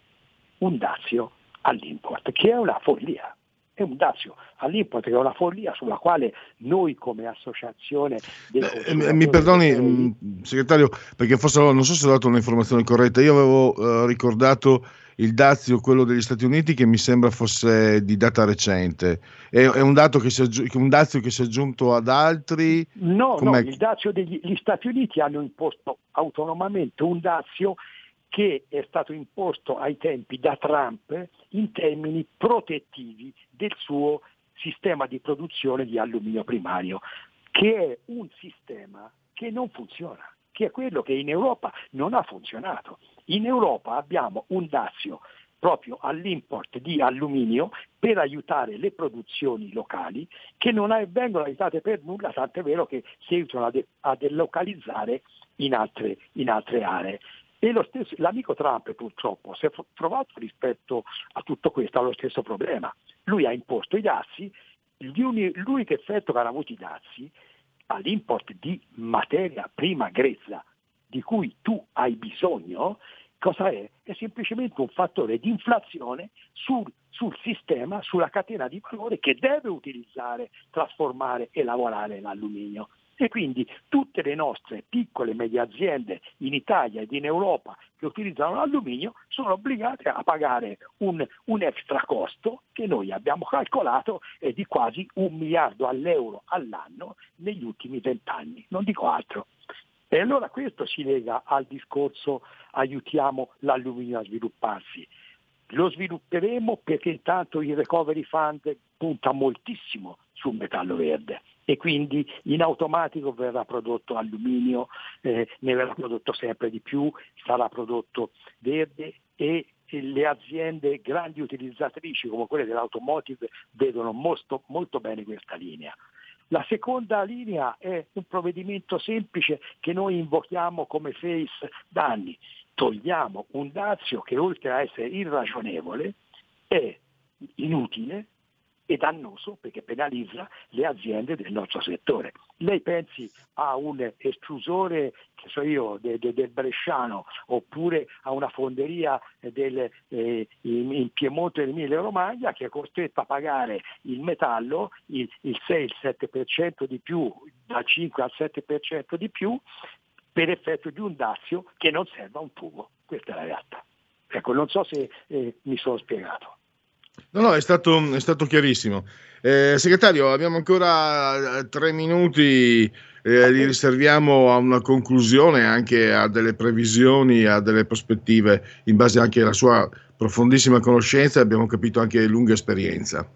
un dazio all'import, che è una follia è un dazio all'import, che è una follia sulla quale noi come associazione... Eh, mi perdoni, mh, mm, segretario, perché forse non so se ho dato un'informazione corretta, io avevo uh, ricordato il quello degli Stati Uniti, che mi sembra fosse di data recente. È, è un, dato che si aggi- un dazio che si è aggiunto ad altri? No, Com'è? no, il dazio degli Stati Uniti hanno imposto autonomamente un dazio che è stato imposto ai tempi da Trump in termini protettivi del suo sistema di produzione di alluminio primario, che è un sistema che non funziona, che è quello che in Europa non ha funzionato. In Europa abbiamo un dazio proprio all'import di alluminio per aiutare le produzioni locali che non vengono aiutate per nulla, tant'è vero che si aiutano a, de- a delocalizzare in altre, in altre aree. E stesso, l'amico Trump purtroppo si è trovato rispetto a tutto questo allo stesso problema. Lui ha imposto i dazi, l'unico effetto che hanno avuto i dazi all'import di materia prima grezza di cui tu hai bisogno, cosa è? È semplicemente un fattore di inflazione sul, sul, sistema, sulla catena di valore che deve utilizzare, trasformare e lavorare l'alluminio. E quindi tutte le nostre piccole e medie aziende in Italia ed in Europa che utilizzano l'alluminio sono obbligate a pagare un, un extra costo che noi abbiamo calcolato è di quasi un miliardo all'euro all'anno negli ultimi vent'anni, non dico altro. E allora questo si lega al discorso aiutiamo l'alluminio a svilupparsi. Lo svilupperemo perché intanto il Recovery Fund punta moltissimo sul metallo verde e quindi in automatico verrà prodotto alluminio, eh, ne verrà prodotto sempre di più, sarà prodotto verde e le aziende grandi utilizzatrici come quelle dell'automotive vedono molto, molto bene questa linea. La seconda linea è un provvedimento semplice che noi invochiamo come FACE da anni. Togliamo un dazio che oltre a essere irragionevole è inutile, e dannoso perché penalizza le aziende del nostro settore. Lei pensi a un estrusore, che so io, de- de- del Bresciano oppure a una fonderia del, eh, in, in Piemonte e Emilia Romagna che è costretta a pagare il metallo il, il 6-7% di più, dal 5 al 7% di più per effetto di un dazio che non serve a un tubo. Questa è la realtà. Ecco, non so se eh, mi sono spiegato. No, no, è stato, è stato chiarissimo. Eh, segretario, abbiamo ancora eh, tre minuti, eh, li riserviamo a una conclusione, anche a delle previsioni, a delle prospettive, in base anche alla sua profondissima conoscenza e abbiamo capito anche lunga esperienza.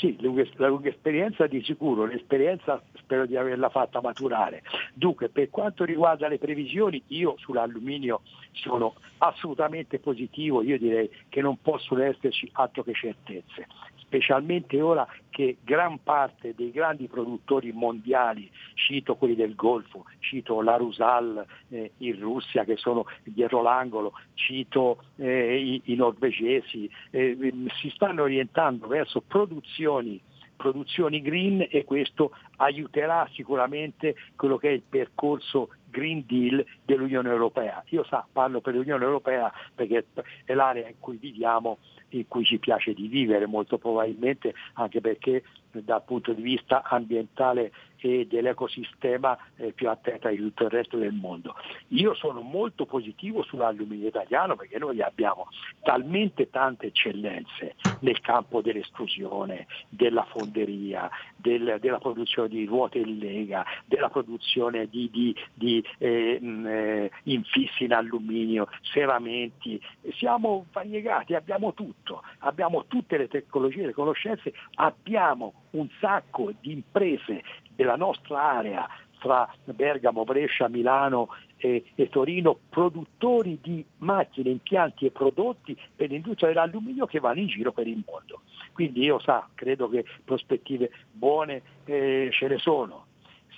Sì, la lunga esperienza di sicuro, l'esperienza spero di averla fatta maturare. Dunque, per quanto riguarda le previsioni, io sull'alluminio sono assolutamente positivo, io direi che non possono esserci altro che certezze, specialmente ora che gran parte dei grandi produttori mondiali, cito quelli del Golfo, cito la Rusal eh, in Russia che sono dietro l'angolo, cito eh, i, i norvegesi, eh, si stanno orientando verso produzioni produzioni green e questo aiuterà sicuramente quello che è il percorso Green Deal dell'Unione Europea. Io sa, parlo per l'Unione Europea perché è l'area in cui viviamo, in cui ci piace di vivere molto probabilmente, anche perché dal punto di vista ambientale e dell'ecosistema è più attenta di tutto il resto del mondo. Io sono molto positivo sull'alluminio italiano perché noi abbiamo talmente tante eccellenze nel campo dell'esclusione, della fonderia, del- della produzione di ruote in lega, della produzione di, di- di, eh, mh, eh, infissi in alluminio, serramenti. Siamo variegati, abbiamo tutto, abbiamo tutte le tecnologie, le conoscenze, abbiamo un sacco di imprese della nostra area tra Bergamo, Brescia, Milano e, e Torino, produttori di macchine, impianti e prodotti per l'industria dell'alluminio che vanno in giro per il mondo. Quindi io sa, credo che prospettive buone eh, ce ne sono.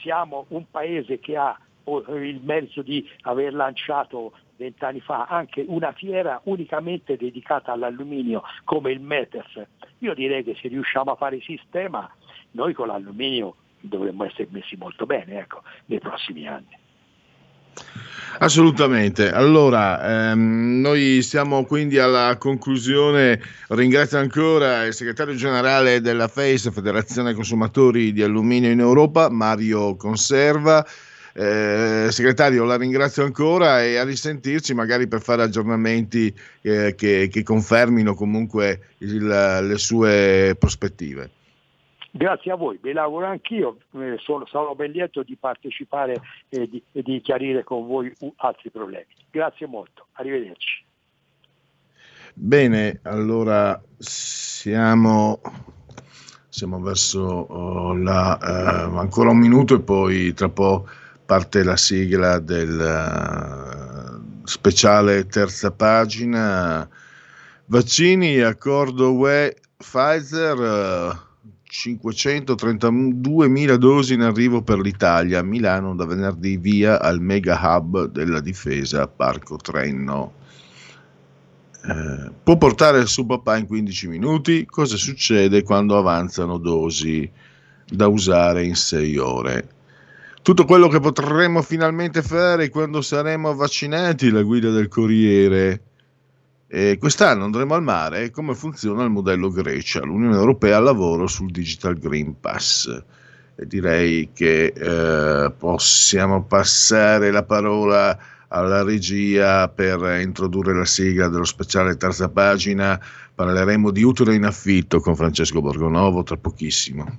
Siamo un paese che ha oh, il merito di aver lanciato vent'anni fa anche una fiera unicamente dedicata all'alluminio come il METES. Io direi che se riusciamo a fare sistema, noi con l'alluminio dovremmo essere messi molto bene ecco, nei prossimi anni. Assolutamente. Allora, ehm, noi siamo quindi alla conclusione. Ringrazio ancora il segretario generale della FACE, Federazione Consumatori di Alluminio in Europa, Mario Conserva. Eh, segretario, la ringrazio ancora e a risentirci magari per fare aggiornamenti eh, che, che confermino comunque il- le sue prospettive. Grazie a voi, ve l'auguro anch'io, eh, sono, sarò ben lieto di partecipare e di, e di chiarire con voi uh, altri problemi. Grazie molto, arrivederci. Bene, allora siamo, siamo verso oh, la, eh, ancora un minuto e poi tra po' parte la sigla del eh, speciale terza pagina. Vaccini, accordo UE Pfizer, eh, 532.000 dosi in arrivo per l'Italia. Milano da venerdì via al mega hub della difesa Parco Trenno. Eh, può portare il suo papà in 15 minuti? Cosa succede quando avanzano dosi da usare in 6 ore? Tutto quello che potremo finalmente fare quando saremo vaccinati, la guida del Corriere. E quest'anno andremo al mare. Come funziona il modello Grecia? L'Unione Europea al lavoro sul Digital Green Pass. E direi che eh, possiamo passare la parola alla regia per introdurre la sigla dello speciale terza pagina. Parleremo di utero in affitto con Francesco Borgonovo tra pochissimo.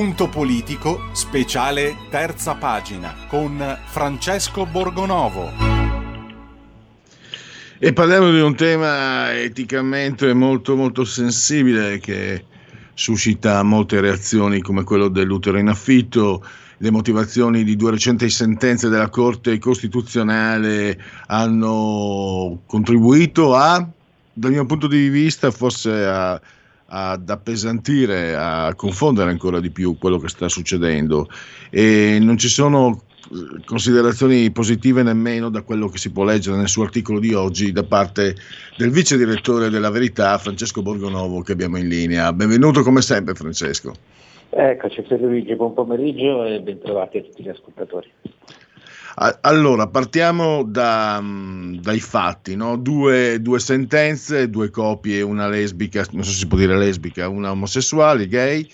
Punto politico, speciale terza pagina, con Francesco Borgonovo. E parliamo di un tema eticamente molto molto sensibile che suscita molte reazioni come quello dell'utero in affitto. Le motivazioni di due recenti sentenze della Corte Costituzionale hanno contribuito a, dal mio punto di vista, forse a, ad appesantire, a confondere ancora di più quello che sta succedendo. E non ci sono eh, considerazioni positive nemmeno da quello che si può leggere nel suo articolo di oggi da parte del vice direttore della Verità, Francesco Borgonovo, che abbiamo in linea. Benvenuto come sempre, Francesco. Eccoci, Luigi, buon pomeriggio e bentrovati a tutti gli ascoltatori. Allora, partiamo da, mm, dai fatti, no? due, due sentenze, due coppie, una lesbica, non so se si può dire lesbica, una omosessuale, gay,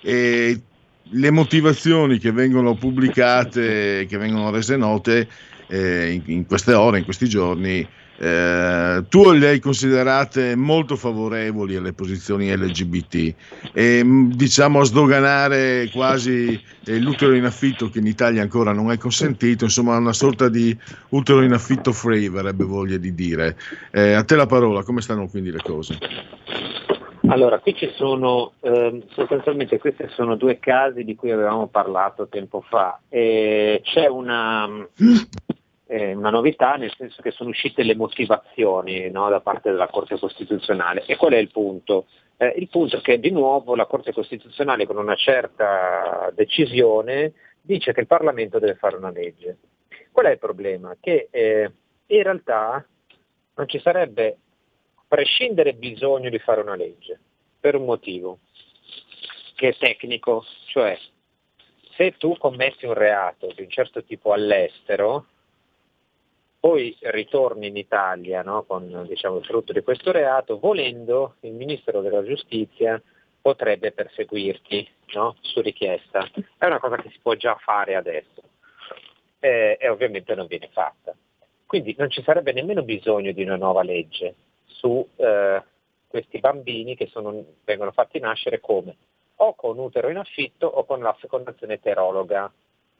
e le motivazioni che vengono pubblicate, che vengono rese note eh, in, in queste ore, in questi giorni, eh, tu le hai considerate molto favorevoli alle posizioni LGBT e mh, diciamo a sdoganare quasi eh, l'utero in affitto che in Italia ancora non è consentito, insomma una sorta di utero in affitto free, verrebbe voglia di dire. Eh, a te la parola, come stanno quindi le cose? Allora, qui ci sono ehm, sostanzialmente questi sono due casi di cui avevamo parlato tempo fa. E c'è una, eh, una novità nel senso che sono uscite le motivazioni no, da parte della Corte Costituzionale. E qual è il punto? Eh, il punto è che di nuovo la Corte Costituzionale con una certa decisione dice che il Parlamento deve fare una legge. Qual è il problema? Che eh, in realtà non ci sarebbe prescindere bisogno di fare una legge, per un motivo, che è tecnico, cioè se tu commetti un reato di un certo tipo all'estero, poi ritorni in Italia no, con diciamo, il frutto di questo reato, volendo il Ministro della Giustizia potrebbe perseguirti no, su richiesta. È una cosa che si può già fare adesso eh, e ovviamente non viene fatta. Quindi non ci sarebbe nemmeno bisogno di una nuova legge, su eh, questi bambini che sono, vengono fatti nascere come? O con utero in affitto o con la fecondazione eterologa,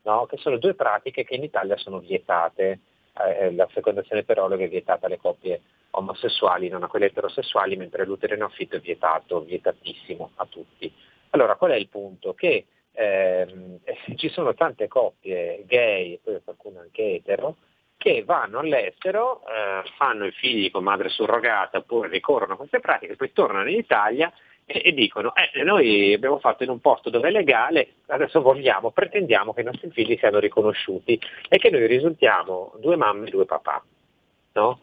no? che sono due pratiche che in Italia sono vietate. Eh, la fecondazione eterologa è vietata alle coppie omosessuali, non a quelle eterosessuali, mentre l'utero in affitto è vietato, vietatissimo a tutti. Allora qual è il punto? Che ehm, ci sono tante coppie gay, e poi qualcuno anche etero, che vanno all'estero, eh, fanno i figli con madre surrogata oppure ricorrono a queste pratiche, poi tornano in Italia e, e dicono eh, noi abbiamo fatto in un posto dove è legale, adesso vogliamo, pretendiamo che i nostri figli siano riconosciuti e che noi risultiamo due mamme e due papà. No?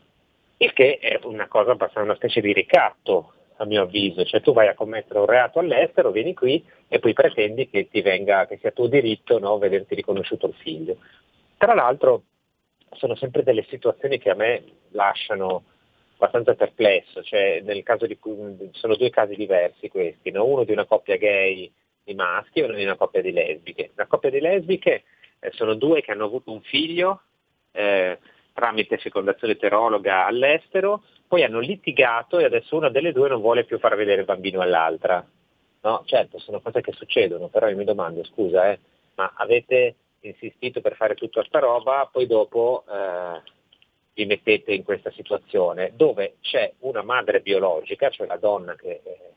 Il che è una cosa abbastanza una specie di ricatto a mio avviso, cioè tu vai a commettere un reato all'estero, vieni qui e poi pretendi che venga, che sia tuo diritto no, vederti riconosciuto il figlio. Tra l'altro sono sempre delle situazioni che a me lasciano abbastanza perplesso, cioè nel caso di sono due casi diversi questi, no? uno di una coppia gay di maschi e uno di una coppia di lesbiche. La coppia di lesbiche eh, sono due che hanno avuto un figlio eh, tramite fecondazione eterologa all'estero, poi hanno litigato e adesso una delle due non vuole più far vedere il bambino all'altra. No, certo, sono cose che succedono, però io mi domando, scusa, eh, ma avete insistito per fare tutta sta roba, poi dopo eh, vi mettete in questa situazione dove c'è una madre biologica, cioè la donna che eh,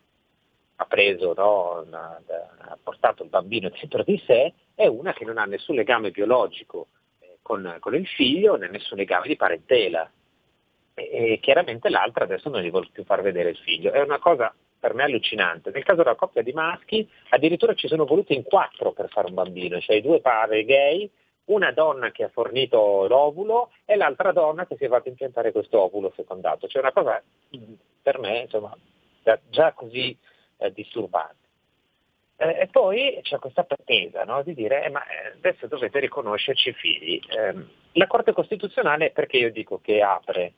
ha preso, no, una, ha portato il bambino dentro di sé, è una che non ha nessun legame biologico eh, con, con, il figlio né nessun legame di parentela. E, e chiaramente l'altra adesso non gli vuole più far vedere il figlio. È una cosa per me allucinante. Nel caso della coppia di maschi, addirittura ci sono voluti in quattro per fare un bambino, cioè due padri gay, una donna che ha fornito l'ovulo e l'altra donna che si è fatta impiantare questo ovulo fecondato. Cioè una cosa per me insomma, già così eh, disturbante. Eh, e poi c'è questa pretesa no, di dire eh, ma eh, adesso dovete riconoscerci figli. Ehm, la Corte Costituzionale, perché io dico che apre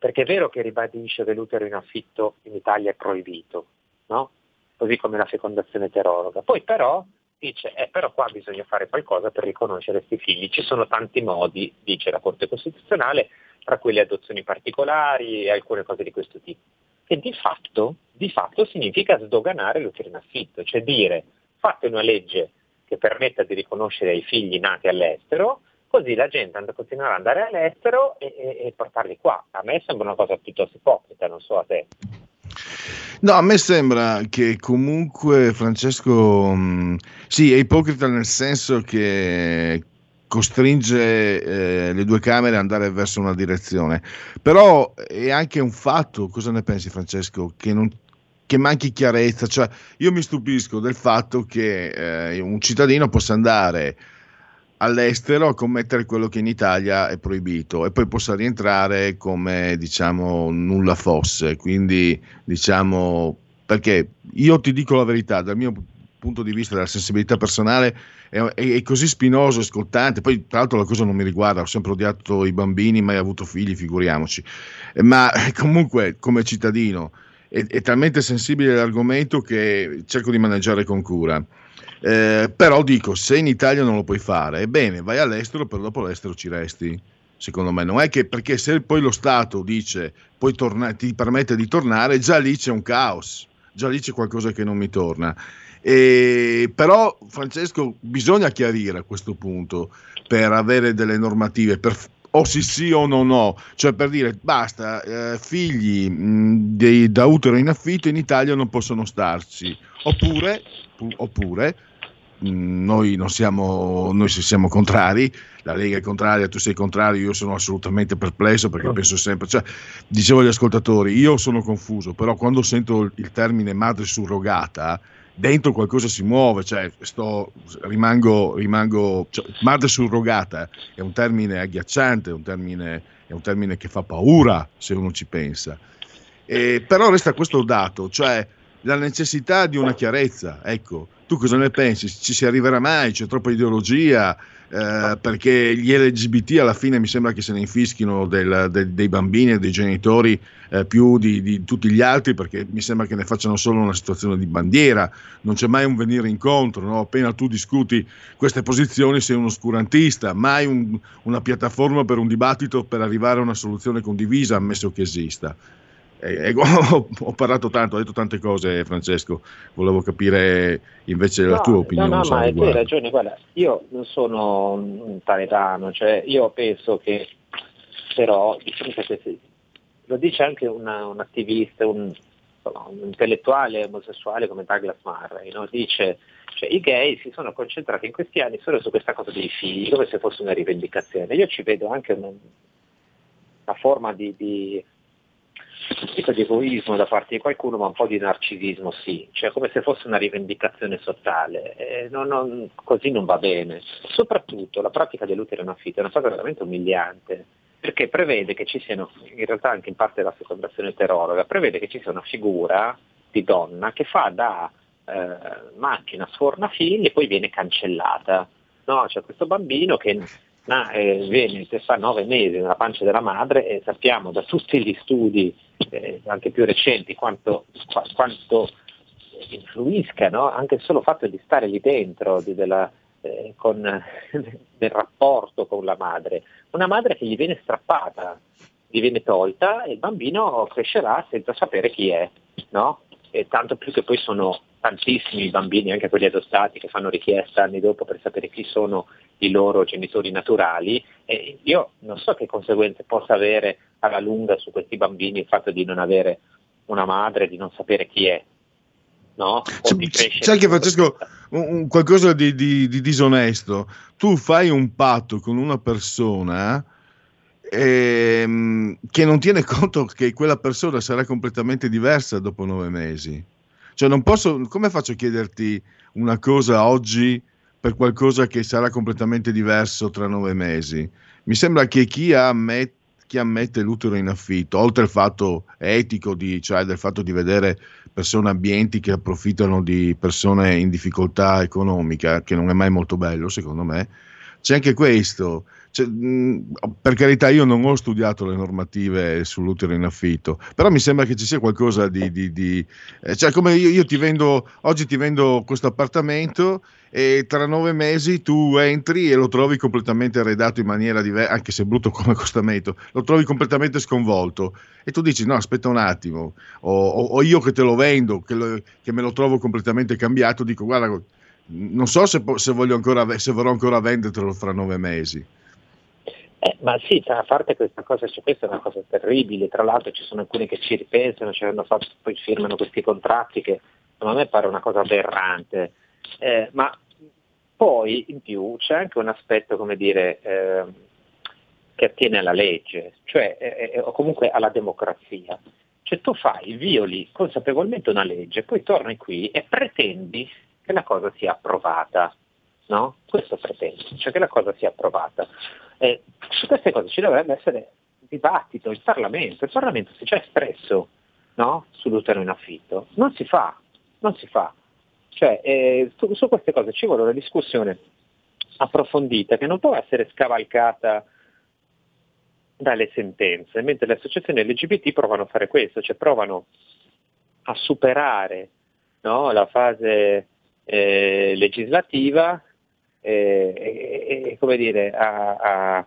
perché è vero che ribadisce che l'utero in affitto in Italia è proibito, no? così come la fecondazione eterologa. Poi però dice, eh, però qua bisogna fare qualcosa per riconoscere questi figli. Ci sono tanti modi, dice la Corte Costituzionale, tra cui le adozioni particolari e alcune cose di questo tipo. E di fatto, di fatto significa sdoganare l'utero in affitto, cioè dire fate una legge che permetta di riconoscere i figli nati all'estero, così la gente continuerà ad andare all'estero e, e, e, portarli qua. A me sembra una cosa piuttosto ipocrita, non so a te. No, a me sembra che comunque Francesco mh, sì, è ipocrita nel senso che costringe eh, le due Camere ad andare verso una direzione, però è anche un fatto, cosa ne pensi Francesco, che non che manchi chiarezza, cioè io mi stupisco del fatto che eh, un cittadino possa andare all'estero commettere quello che in Italia è proibito e poi possa rientrare come diciamo nulla fosse. Quindi diciamo perché io ti dico la verità, dal mio punto di vista della sensibilità personale è, è, è, così spinoso e scottante. Poi, tra l'altro, la cosa non mi riguarda, ho sempre odiato i bambini, mai avuto figli, figuriamoci. Ma comunque, come cittadino, è, è talmente sensibile all'argomento che cerco di maneggiare con cura. Eh, però dico, se in Italia non lo puoi fare, bene, vai all'estero, però dopo all'estero ci resti. Secondo me non è che perché se poi lo Stato dice poi torna, ti permette di tornare, già lì c'è un caos, già lì c'è qualcosa che non mi torna. E, però Francesco bisogna chiarire a questo punto per avere delle normative, per o sì sì o no no, cioè per dire basta, eh, figli mh, dei, da utero in affitto in Italia non possono starci, oppure, pu- oppure noi non siamo, noi siamo contrari, la Lega è contraria, tu sei contrario, io sono assolutamente perplesso perché penso sempre, cioè, dicevo agli ascoltatori, io sono confuso, però quando sento il, termine madre surrogata, dentro qualcosa si muove, cioè sto, rimango, rimango cioè, madre surrogata è un termine agghiacciante, è un termine, è un termine che fa paura se uno ci pensa. Eh, però resta questo dato, cioè la necessità di una chiarezza, ecco, tu cosa ne pensi? Ci si arriverà mai? C'è troppa ideologia? Eh, perché gli LGBT alla fine mi sembra che se ne infischino del, del, dei bambini e dei genitori eh, più di, di, tutti gli altri perché mi sembra che ne facciano solo una situazione di bandiera, non c'è mai un venire incontro, no? appena tu discuti queste posizioni sei un oscurantista, mai un, una piattaforma per un dibattito per arrivare a una soluzione condivisa, ammesso che esista. Eh, ho, ho, parlato tanto, ho detto tante cose, Francesco. Volevo capire invece no, la tua opinione. No, no, ma hai ragione. Guarda, io non sono un taletano, cioè io penso che però diciamo che lo dice anche una, un attivista, un, un, intellettuale omosessuale come Douglas Murray, no? dice cioè, i gay si sono concentrati in questi anni solo su questa cosa dei figli, come se fosse una rivendicazione. Io ci vedo anche una, una forma di, di dico di egoismo da parte di qualcuno, ma un po' di narcisismo sì, cioè come se fosse una rivendicazione sottale. Eh, non, non, così non va bene. Soprattutto la pratica dell'utero in affitto è una cosa veramente umiliante, perché prevede che ci siano, in realtà anche in parte la fecondazione eterologa, prevede che ci sia una figura di donna che fa da eh, macchina, sforna figli e poi viene cancellata. No, c'è questo bambino che na, eh, viene, sta nove mesi nella pancia della madre e sappiamo da tutti gli studi eh, anche più recenti quanto, qua, quanto influisca no? anche il solo fatto di stare lì dentro, della, eh, con, del rapporto con la madre. Una madre che gli viene strappata, gli viene tolta e il bambino crescerà senza sapere chi è. No? E tanto più che poi sono tantissimi i bambini, anche quelli adottati, che fanno richiesta anni dopo per sapere chi sono i loro genitori naturali. E io non so che conseguenze possa avere alla lunga su questi bambini il fatto di non avere una madre, di non sapere chi è. No? C'è, c'è anche Francesco un, qualcosa di, di, di, disonesto. Tu fai un patto con una persona ehm, che non tiene conto che quella persona sarà completamente diversa dopo nove mesi. Cioè non posso, come faccio a chiederti una cosa oggi per qualcosa che sarà completamente diverso tra nove mesi? Mi sembra che chi ammette chi ammette l'utero in affitto, oltre al fatto etico, di, cioè del fatto di vedere persone ambienti che approfittano di persone in difficoltà economica, che non è mai molto bello secondo me, c'è anche questo. Cioè, per carità, io non ho studiato le normative sull'utero in affitto, però mi sembra che ci sia qualcosa di. di, di eh, cioè, come io, io, ti vendo oggi ti vendo questo appartamento e tra nove mesi tu entri e lo trovi completamente arredato in maniera diversa, anche se brutto come accostamento, lo trovi completamente sconvolto e tu dici: No, aspetta un attimo, o, o, o io che te lo vendo, che, lo, che me lo trovo completamente cambiato, dico: Guarda non so se, se, ancora, se vorrò ancora vendertelo fra nove mesi. Eh, ma sì, cioè, a parte questa cosa, cioè, questa è una cosa terribile, tra l'altro ci sono alcuni che ci ripensano, cioè, fatto, poi firmano questi contratti che a me pare una cosa aberrante, eh, ma poi in più c'è anche un aspetto, come dire, eh, che attiene alla legge, cioè, eh, eh, o comunque alla democrazia. Cioè tu fai, violi consapevolmente una legge, poi torni qui e pretendi che la cosa sia approvata. No? Questo pretendo, cioè che la cosa sia approvata. Eh, su queste cose ci dovrebbe essere dibattito, il Parlamento, il Parlamento si è già espresso no? sull'utero in affitto, non si fa, non si fa. Cioè, eh, su, su, queste cose ci vuole una discussione approfondita che non può essere scavalcata dalle sentenze, mentre le associazioni LGBT provano a fare questo, cioè provano a superare no, la fase eh, legislativa eh, e, e, come dire, a, a,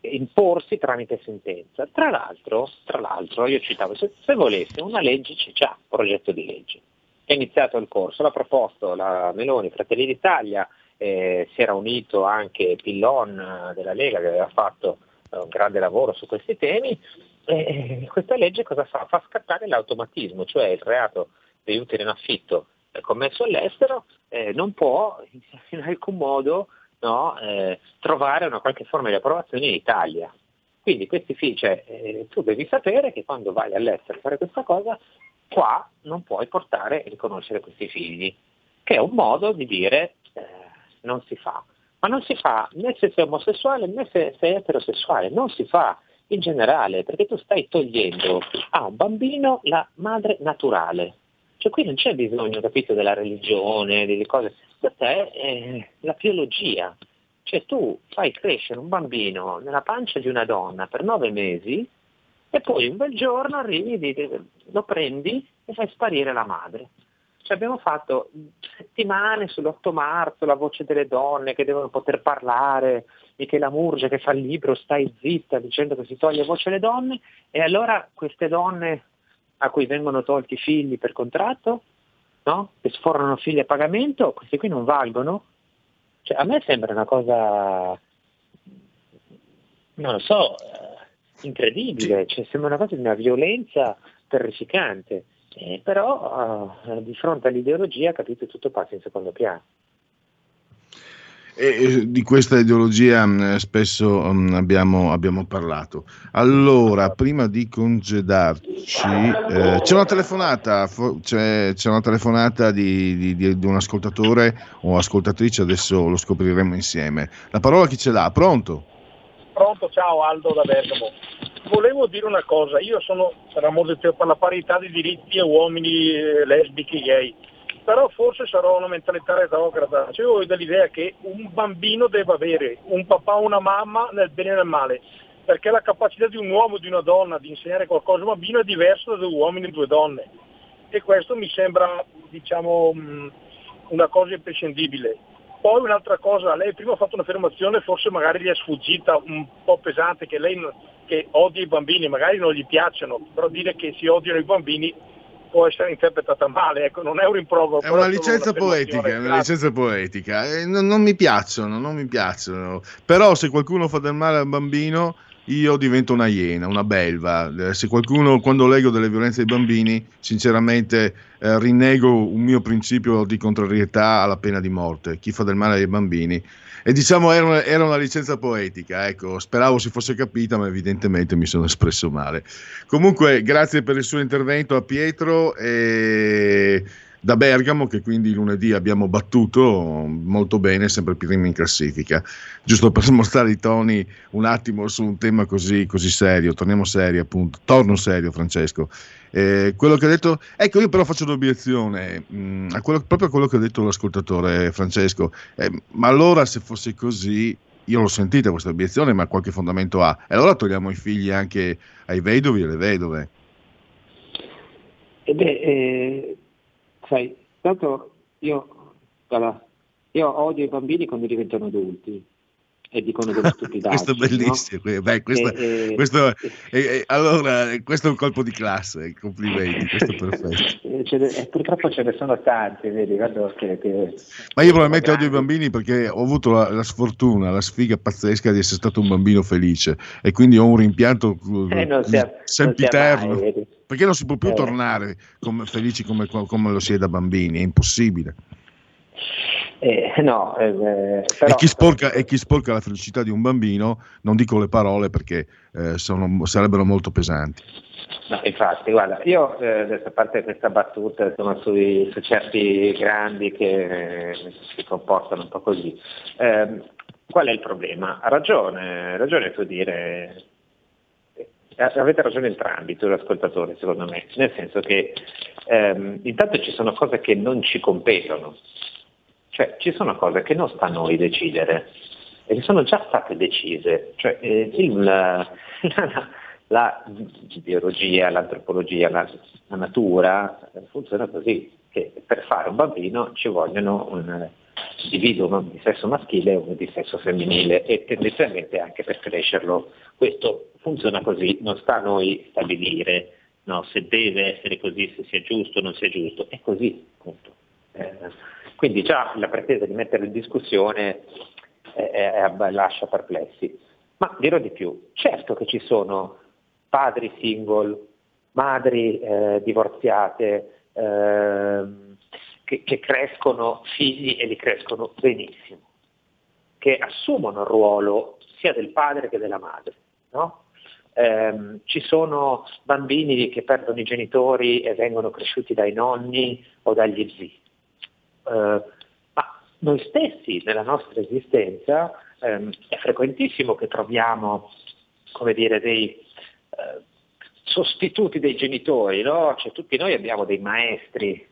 imporsi tramite sentenza. Tra l'altro, tra l'altro io citavo, se, se volesse una legge c'è già, un progetto di legge. È iniziato il corso, l'ha proposto la Meloni, Fratelli d'Italia eh, si era unito anche Pillon eh, della Lega che aveva fatto eh, un grande lavoro su questi temi, e questa legge cosa fa? Fa scattare l'automatismo, cioè il reato di utile in affitto commesso all'estero eh, non può in alcun modo no, eh, trovare una qualche forma di approvazione in Italia. Quindi questi figli, cioè, eh, tu devi sapere che quando vai all'estero a fare questa cosa, qua non puoi portare e riconoscere questi figli, che è un modo di dire eh, non si fa. Ma non si fa né se sei omosessuale né se sei eterosessuale, non si fa in generale, perché tu stai togliendo a un bambino la madre naturale. Cioè qui non c'è bisogno, capito, della religione, delle cose, questa è la biologia. Cioè tu fai crescere un bambino nella pancia di una donna per nove mesi e poi un bel giorno arrivi, lo prendi e fai sparire la madre. Cioè abbiamo fatto settimane sull'8 marzo, la voce delle donne che devono poter parlare, Michela Murgia che fa il libro Stai zitta dicendo che si toglie voce alle donne e allora queste donne a cui vengono tolti i figli per contratto, no? che sforano figli a pagamento, questi qui non valgono? Cioè, a me sembra una cosa, non lo so, eh, incredibile, cioè, sembra una cosa di una violenza terrificante, eh, però eh, di fronte all'ideologia, capite, tutto passa in secondo piano. E di questa ideologia mh, spesso mh, abbiamo, abbiamo, parlato. Allora, prima di congedarci, eh, c'è una telefonata, fo- c'è, c'è, una telefonata di, di, di, un ascoltatore o ascoltatrice, adesso lo scopriremo insieme. La parola chi ce l'ha? Pronto? Pronto, ciao Aldo da Bergamo. Volevo dire una cosa, io sono per, per la parità di diritti a uomini, eh, lesbiche, gay però forse sarò una mentalità retrograda. Cioè, ho dell'idea che un bambino deve avere un papà o una mamma nel bene e nel male, perché la capacità di un uomo o di una donna di insegnare qualcosa a un bambino è diversa da due uomini e due donne. E questo mi sembra, diciamo, una cosa imprescindibile. Poi un'altra cosa, lei prima ha fatto un'affermazione, forse magari gli è sfuggita un po' pesante, che lei che odia i bambini, magari non gli piacciono, però dire che si odiano i bambini può essere interpretata male, ecco, non è un rimprovero. È una licenza poetica, è una licenza poetica. Eh, non, non, mi piacciono, non mi piacciono. Però se qualcuno fa del male al bambino, io divento una iena, una belva. Eh, se qualcuno, quando leggo delle violenze ai bambini, sinceramente eh, rinnego un mio principio di contrarietà alla pena di morte. Chi fa del male ai bambini e diciamo era una, era una, licenza poetica, ecco, speravo si fosse capita, ma evidentemente mi sono espresso male. Comunque, grazie per il suo intervento a Pietro e da Bergamo, che quindi lunedì abbiamo battuto molto bene, sempre prima in classifica. Giusto per mostrare i toni un attimo su un tema così, così serio, torniamo seri appunto, torno serio Francesco. Eh, quello che ha detto, ecco, io però faccio un'obiezione mh, mm, a quello, proprio a quello che ha detto l'ascoltatore Francesco. Eh, ma allora, se fosse così, io l'ho sentita questa obiezione, ma qualche fondamento ha. E allora togliamo i figli anche ai vedovi e alle vedove. E beh, eh, sai, tanto io, allora, io odio i bambini quando diventano adulti e dicono delle stupidaggini. questo è bellissimo. No? Beh, questo, e, questo, e, e, allora, questo è un colpo di classe, complimenti, questo è perfetto. Ce purtroppo ce ne sono tanti, vedi, che, che Ma io probabilmente odio i bambini perché ho avuto la, la, sfortuna, la sfiga pazzesca di essere stato un bambino felice e quindi ho un rimpianto eh, sia, sempiterno. Mai, perché non si può più eh. tornare come, felici come, come lo si è da bambini, è impossibile. Eh, no, eh, però... e, chi sporca, e, chi sporca, la felicità di un bambino, non dico le parole perché eh, sono, sarebbero molto pesanti. No, infatti, guarda, io eh, adesso a parte questa battuta insomma, sui, su certi grandi che eh, si comportano un po' così, ehm, qual è il problema? Ha ragione, ha ragione tu dire, eh, avete ragione entrambi, tu l'ascoltatore secondo me, nel senso che ehm, intanto ci sono cose che non ci competono, cioè ci sono cose che non sta a noi decidere e che sono già state decise. Cioè, eh, il, la, la, la, biologia, l'antropologia, la, la natura funziona così, che per fare un bambino ci vogliono un individuo di sesso maschile e uno di sesso femminile e tendenzialmente anche per crescerlo. Questo funziona così, non sta a noi stabilire no, se deve essere così, se sia giusto o non sia giusto, è così appunto. Eh, Quindi già la pretesa di metterlo in discussione eh, eh, lascia perplessi. Ma dirò di più, certo che ci sono padri single, madri eh, divorziate, ehm, che, che crescono figli e li crescono benissimo, che assumono il ruolo sia del padre che della madre. No? Eh, ci sono bambini che perdono i genitori e vengono cresciuti dai nonni o dagli zii. Eh, ma noi stessi nella nostra esistenza ehm, è frequentissimo che troviamo come dire, dei eh, sostituti dei genitori, no? cioè, tutti noi abbiamo dei maestri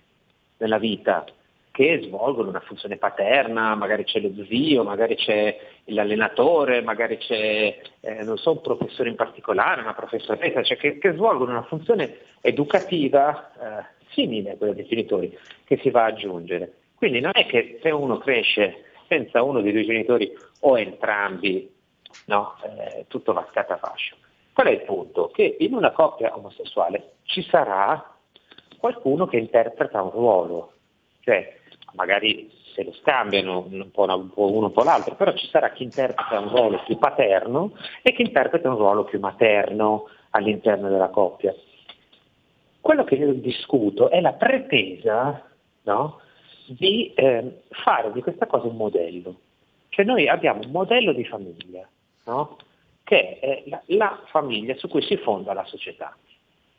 nella vita che svolgono una funzione paterna, magari c'è lo zio, magari c'è l'allenatore, magari c'è eh, so, un professore in particolare, una professoressa, cioè che, che svolgono una funzione educativa eh, simile a quella dei genitori che si va ad aggiungere. Quindi non è che se uno cresce senza uno dei due genitori o entrambi, no, eh, tutto va scatafascio. Qual è il punto? Che in una coppia omosessuale ci sarà qualcuno che interpreta un ruolo, cioè magari se lo scambiano un po', uno un po' l'altro, però ci sarà chi interpreta un ruolo più paterno e chi interpreta un ruolo più materno all'interno della coppia. Quello che io discuto è la pretesa no, di eh, fare di questa cosa un modello. Cioè noi abbiamo un modello di famiglia, no, che è la, la famiglia su cui si fonda la società.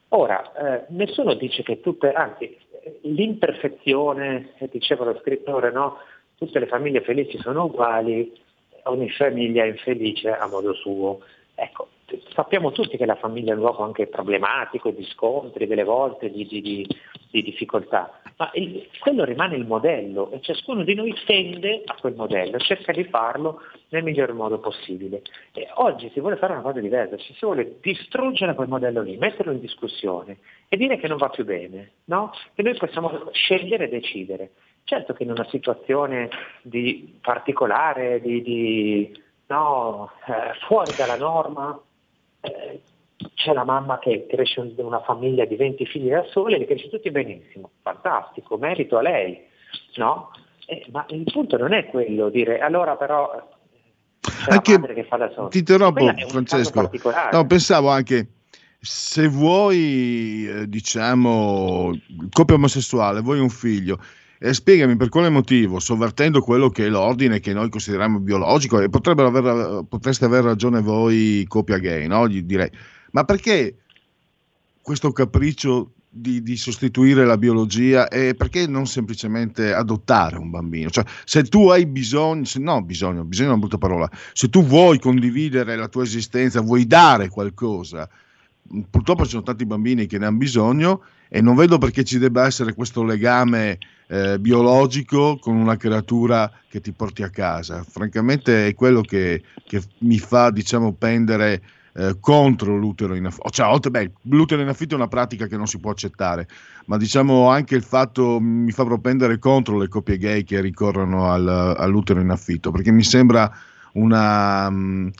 Ora, eh, nessuno dice che tutte, anzi, l'imperfezione, diceva lo scrittore, no? tutte le famiglie felici sono uguali, ogni famiglia è infelice a modo suo. Ecco, sappiamo tutti che la famiglia è un luogo anche problematico, di scontri, delle volte di, di, di, di difficoltà, ma il, quello rimane il modello e ciascuno di noi tende a quel modello, cerca di farlo nel miglior modo possibile. E oggi si vuole fare una cosa diversa, ci si vuole distruggere quel modello lì, metterlo in discussione e dire che non va più bene, no? che noi possiamo scegliere e decidere. Certo che in una situazione di particolare, di, di no, eh, fuori dalla norma, eh, c'è la mamma che cresce in una famiglia di 20 figli da sola e li cresce tutti benissimo, fantastico, merito a lei, no? Eh, ma il punto non è quello, dire allora però c'è anche, la madre che fa da sola. Ti interrompo Francesco, no, pensavo anche se vuoi, eh, diciamo, coppia omosessuale, vuoi un figlio, eh, spiegami per quale motivo, sovvertendo quello che è l'ordine che noi consideriamo biologico, e aver, potreste aver ragione voi, coppia gay, no? Gli direi, ma perché questo capriccio di, di, sostituire la biologia e perché non semplicemente adottare un bambino? Cioè, se tu hai bisogno, se, no, bisogno, bisogno è una brutta parola, se tu vuoi condividere la tua esistenza, vuoi dare qualcosa, purtroppo ci sono tanti bambini che ne hanno bisogno e non vedo perché ci debba essere questo legame eh, biologico con una creatura che ti porti a casa. Francamente è quello che, che mi fa diciamo, pendere eh, contro l'utero in affitto. Cioè, beh, l'utero in affitto è una pratica che non si può accettare, ma diciamo anche il fatto mi fa propendere contro le coppie gay che ricorrono al, all'utero in affitto, perché mi sembra una... Um,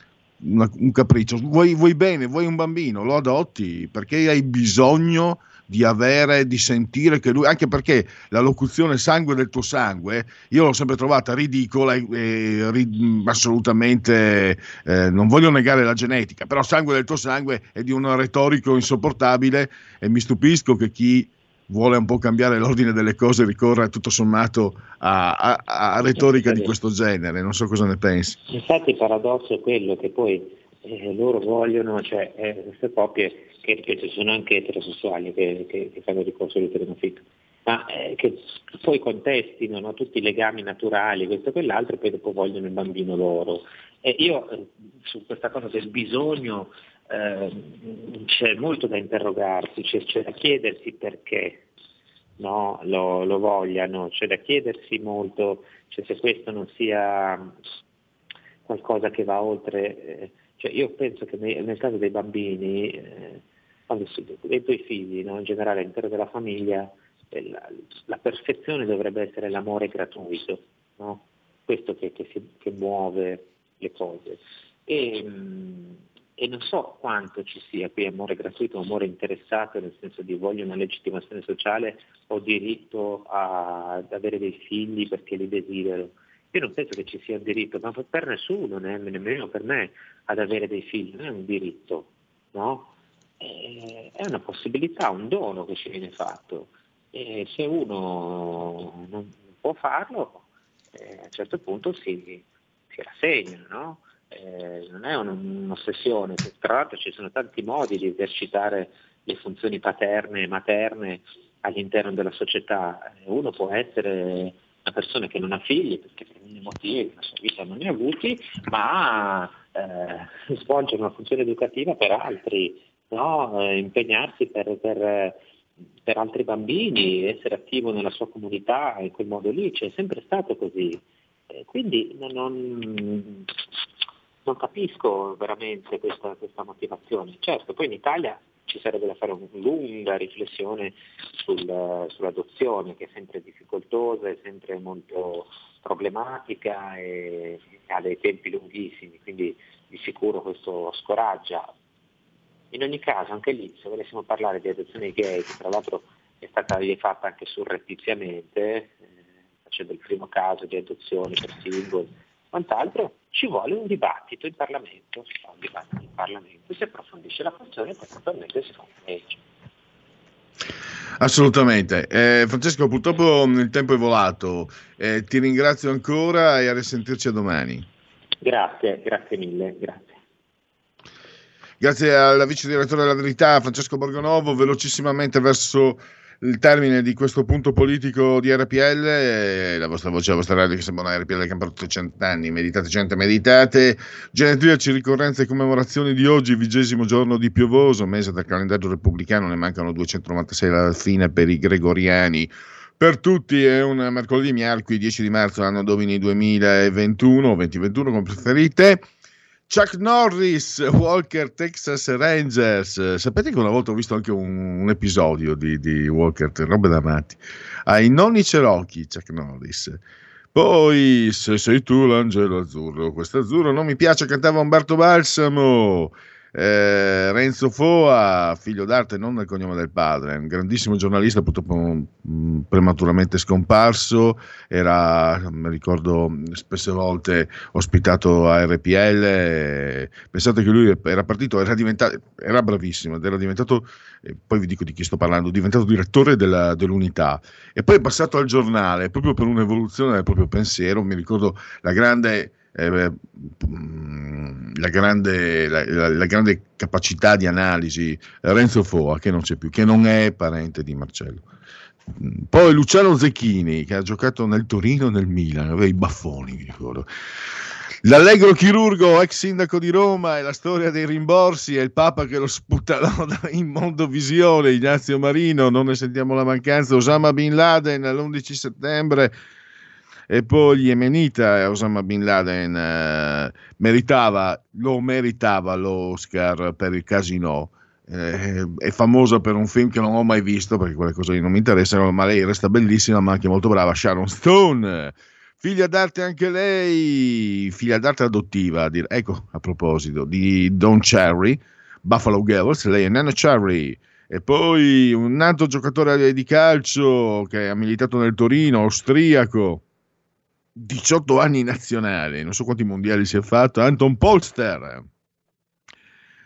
una, un capriccio, vuoi, vuoi, bene, vuoi un bambino, lo adotti perché hai bisogno di avere, di sentire che lui, anche perché la locuzione sangue del tuo sangue, io l'ho sempre trovata ridicola e, e ri, assolutamente, eh, non voglio negare la genetica, però sangue del tuo sangue è di un retorico insopportabile e mi stupisco che chi vuole un po' cambiare l'ordine delle cose ricorre tutto sommato a, a, a retorica di questo genere, non so cosa ne pensi. Infatti il paradosso è quello che poi eh, loro vogliono, cioè eh, queste coppie che ripeto sono anche eterosessuali che, che, che fanno ricorso all'utero in affitto, ma eh, che poi contestino no, tutti i legami naturali, questo e quell'altro, e poi dopo vogliono il bambino loro. E io eh, su questa cosa del bisogno eh, c'è molto da interrogarsi, c'è, c'è da chiedersi perché no, lo, lo, vogliano, c'è da chiedersi molto cioè, se questo non sia qualcosa che va oltre. Eh, cioè io penso che nel, nel caso dei bambini eh, quando si, dei tuoi figli, no? in generale all'interno della famiglia, eh, la, la, perfezione dovrebbe essere l'amore gratuito, no? questo che, che, si, che, muove le cose. E, mh, e non so quanto ci sia qui amore gratuito, amore interessato, nel senso di voglio una legittimazione sociale, ho diritto a- ad avere dei figli perché li desidero. Io non penso che ci sia un diritto, ma per nessuno, nemmeno per me, ad avere dei figli, non è un diritto, no? Eh, È una possibilità, un dono che ci viene fatto. E se uno non può farlo, eh, a un certo punto si, si rassegna, no? Eh, non è un- un'ossessione, tra l'altro ci sono tanti modi di esercitare le funzioni paterne e materne all'interno della società. Eh, Uno può essere una persona che non ha figli perché per mille motivi nella sua vita non ne ha avuti, ma eh, svolgere una funzione educativa per altri, no? Eh, impegnarsi per, per- per altri bambini, essere attivo nella sua comunità in quel modo lì, c'è sempre stato così. Eh, quindi non, non- non capisco veramente questa, questa motivazione. Certo, poi in Italia ci sarebbe da fare una lunga riflessione sul- sull'adozione, che è sempre difficoltosa, è sempre molto problematica e ha dei tempi lunghissimi, quindi di sicuro questo scoraggia. In ogni caso, anche lì, se volessimo parlare di adozione gay, che tra l'altro è stata fatta anche surrettiziamente, eh, facendo il primo caso di adozione per single, quant'altro, ci vuole un dibattito in Parlamento, si fa un dibattito in Parlamento, si approfondisce la questione e poi naturalmente si fa una legge. Assolutamente. Eh, Francesco, purtroppo il tempo è volato. Eh, ti ringrazio ancora e a risentirci a domani. Grazie, grazie mille, grazie. Grazie al vice direttore della Verità, Francesco Borgonovo, velocissimamente verso il termine di questo punto politico di RPL, la vostra voce, la vostra radio che sembra una RPL che ha aperto 100 anni, meditate gente, meditate, genetriaci, ricorrenze e commemorazioni di oggi, vigesimo giorno di piovoso, mese del calendario repubblicano, ne mancano 296 alla fine per i gregoriani. Per tutti è un mercoledì miarqui 10 di marzo, anno domini 2021, 2021 come preferite. Chuck Norris, Walker Texas Rangers. Sapete che una volta ho visto anche un, un episodio di, di Walker, robe da matti. Ai nonni Cherokee, Chuck Norris. Poi, se sei tu l'angelo azzurro, questo azzurro non mi piace, cantava Umberto Balsamo. Eh, Renzo Foa, figlio d'arte, non del cognome del padre, un grandissimo giornalista, purtroppo mh, prematuramente scomparso. Era, mi ricordo, spesse volte ospitato a RPL. eh, Pensate che lui era partito, era era bravissimo ed era diventato, eh, poi vi dico di chi sto parlando, diventato direttore della- dell'unità e poi è passato al giornale proprio per un'evoluzione del proprio pensiero. Mi ricordo la grande eh, mh, la grande, la, la- la grande capacità di analisi, Renzo Foa, che non c'è più, che non è parente di Marcello. Mm, Poi Luciano Zecchini, che ha giocato nel Torino e nel Milan, aveva i baffoni, mi ricordo. L'allegro chirurgo, ex sindaco di Roma, e la storia dei rimborsi, e il Papa che lo sputtanò da- in mondovisione, Ignazio Marino, non ne sentiamo la mancanza, Osama Bin Laden l'11 settembre, e poi gli Yemenita, Osama Bin Laden eh, meritava, lo meritava l'Oscar per il casino. Eh, è famosa per un film che non ho mai visto perché quelle cose non mi interessano, ma lei resta bellissima, ma anche molto brava. Sharon Stone, figlia d'arte anche lei, figlia d'arte adottiva. a dire- Ecco, a proposito di Don Cherry, Buffalo Girls, lei è Nana Cherry. E poi un altro giocatore di calcio che ha militato nel Torino, austriaco, 18 anni in nazionale, non so quanti mondiali si è fatto, Anton Polster.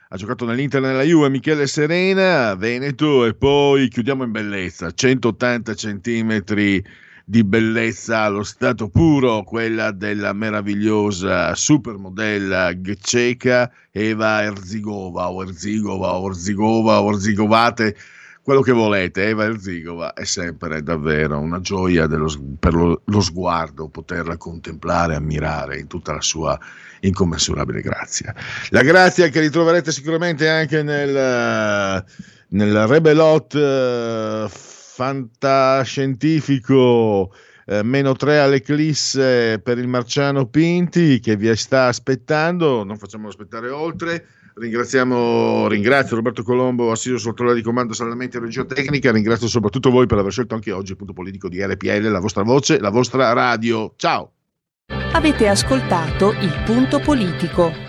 Ha giocato nell'Inter nella Juve Michele Serena, Veneto e poi chiudiamo in bellezza, 180 centimetri di bellezza allo stato puro, quella della meravigliosa supermodella ceca Eva Erzigova o Erzigova o Erzigova o Erzigovate, quello che volete, Eva Erzigova è sempre davvero una gioia dello per lo, lo sguardo, poterla contemplare, ammirare in tutta la sua incommensurabile grazia. La grazia che ritroverete sicuramente anche nel, nel Rebelot eh, fantascientifico eh, meno 3 all'eclisse per il Marciano Pinti che vi sta aspettando, non facciamolo aspettare oltre. Ringraziamo, ringrazio Roberto Colombo, assiso sul trono di comando Sallamenti e Regia Tecnica. Ringrazio soprattutto voi per aver scelto anche oggi il punto politico di RPL, la vostra voce, la vostra radio. Ciao! Avete ascoltato il punto politico.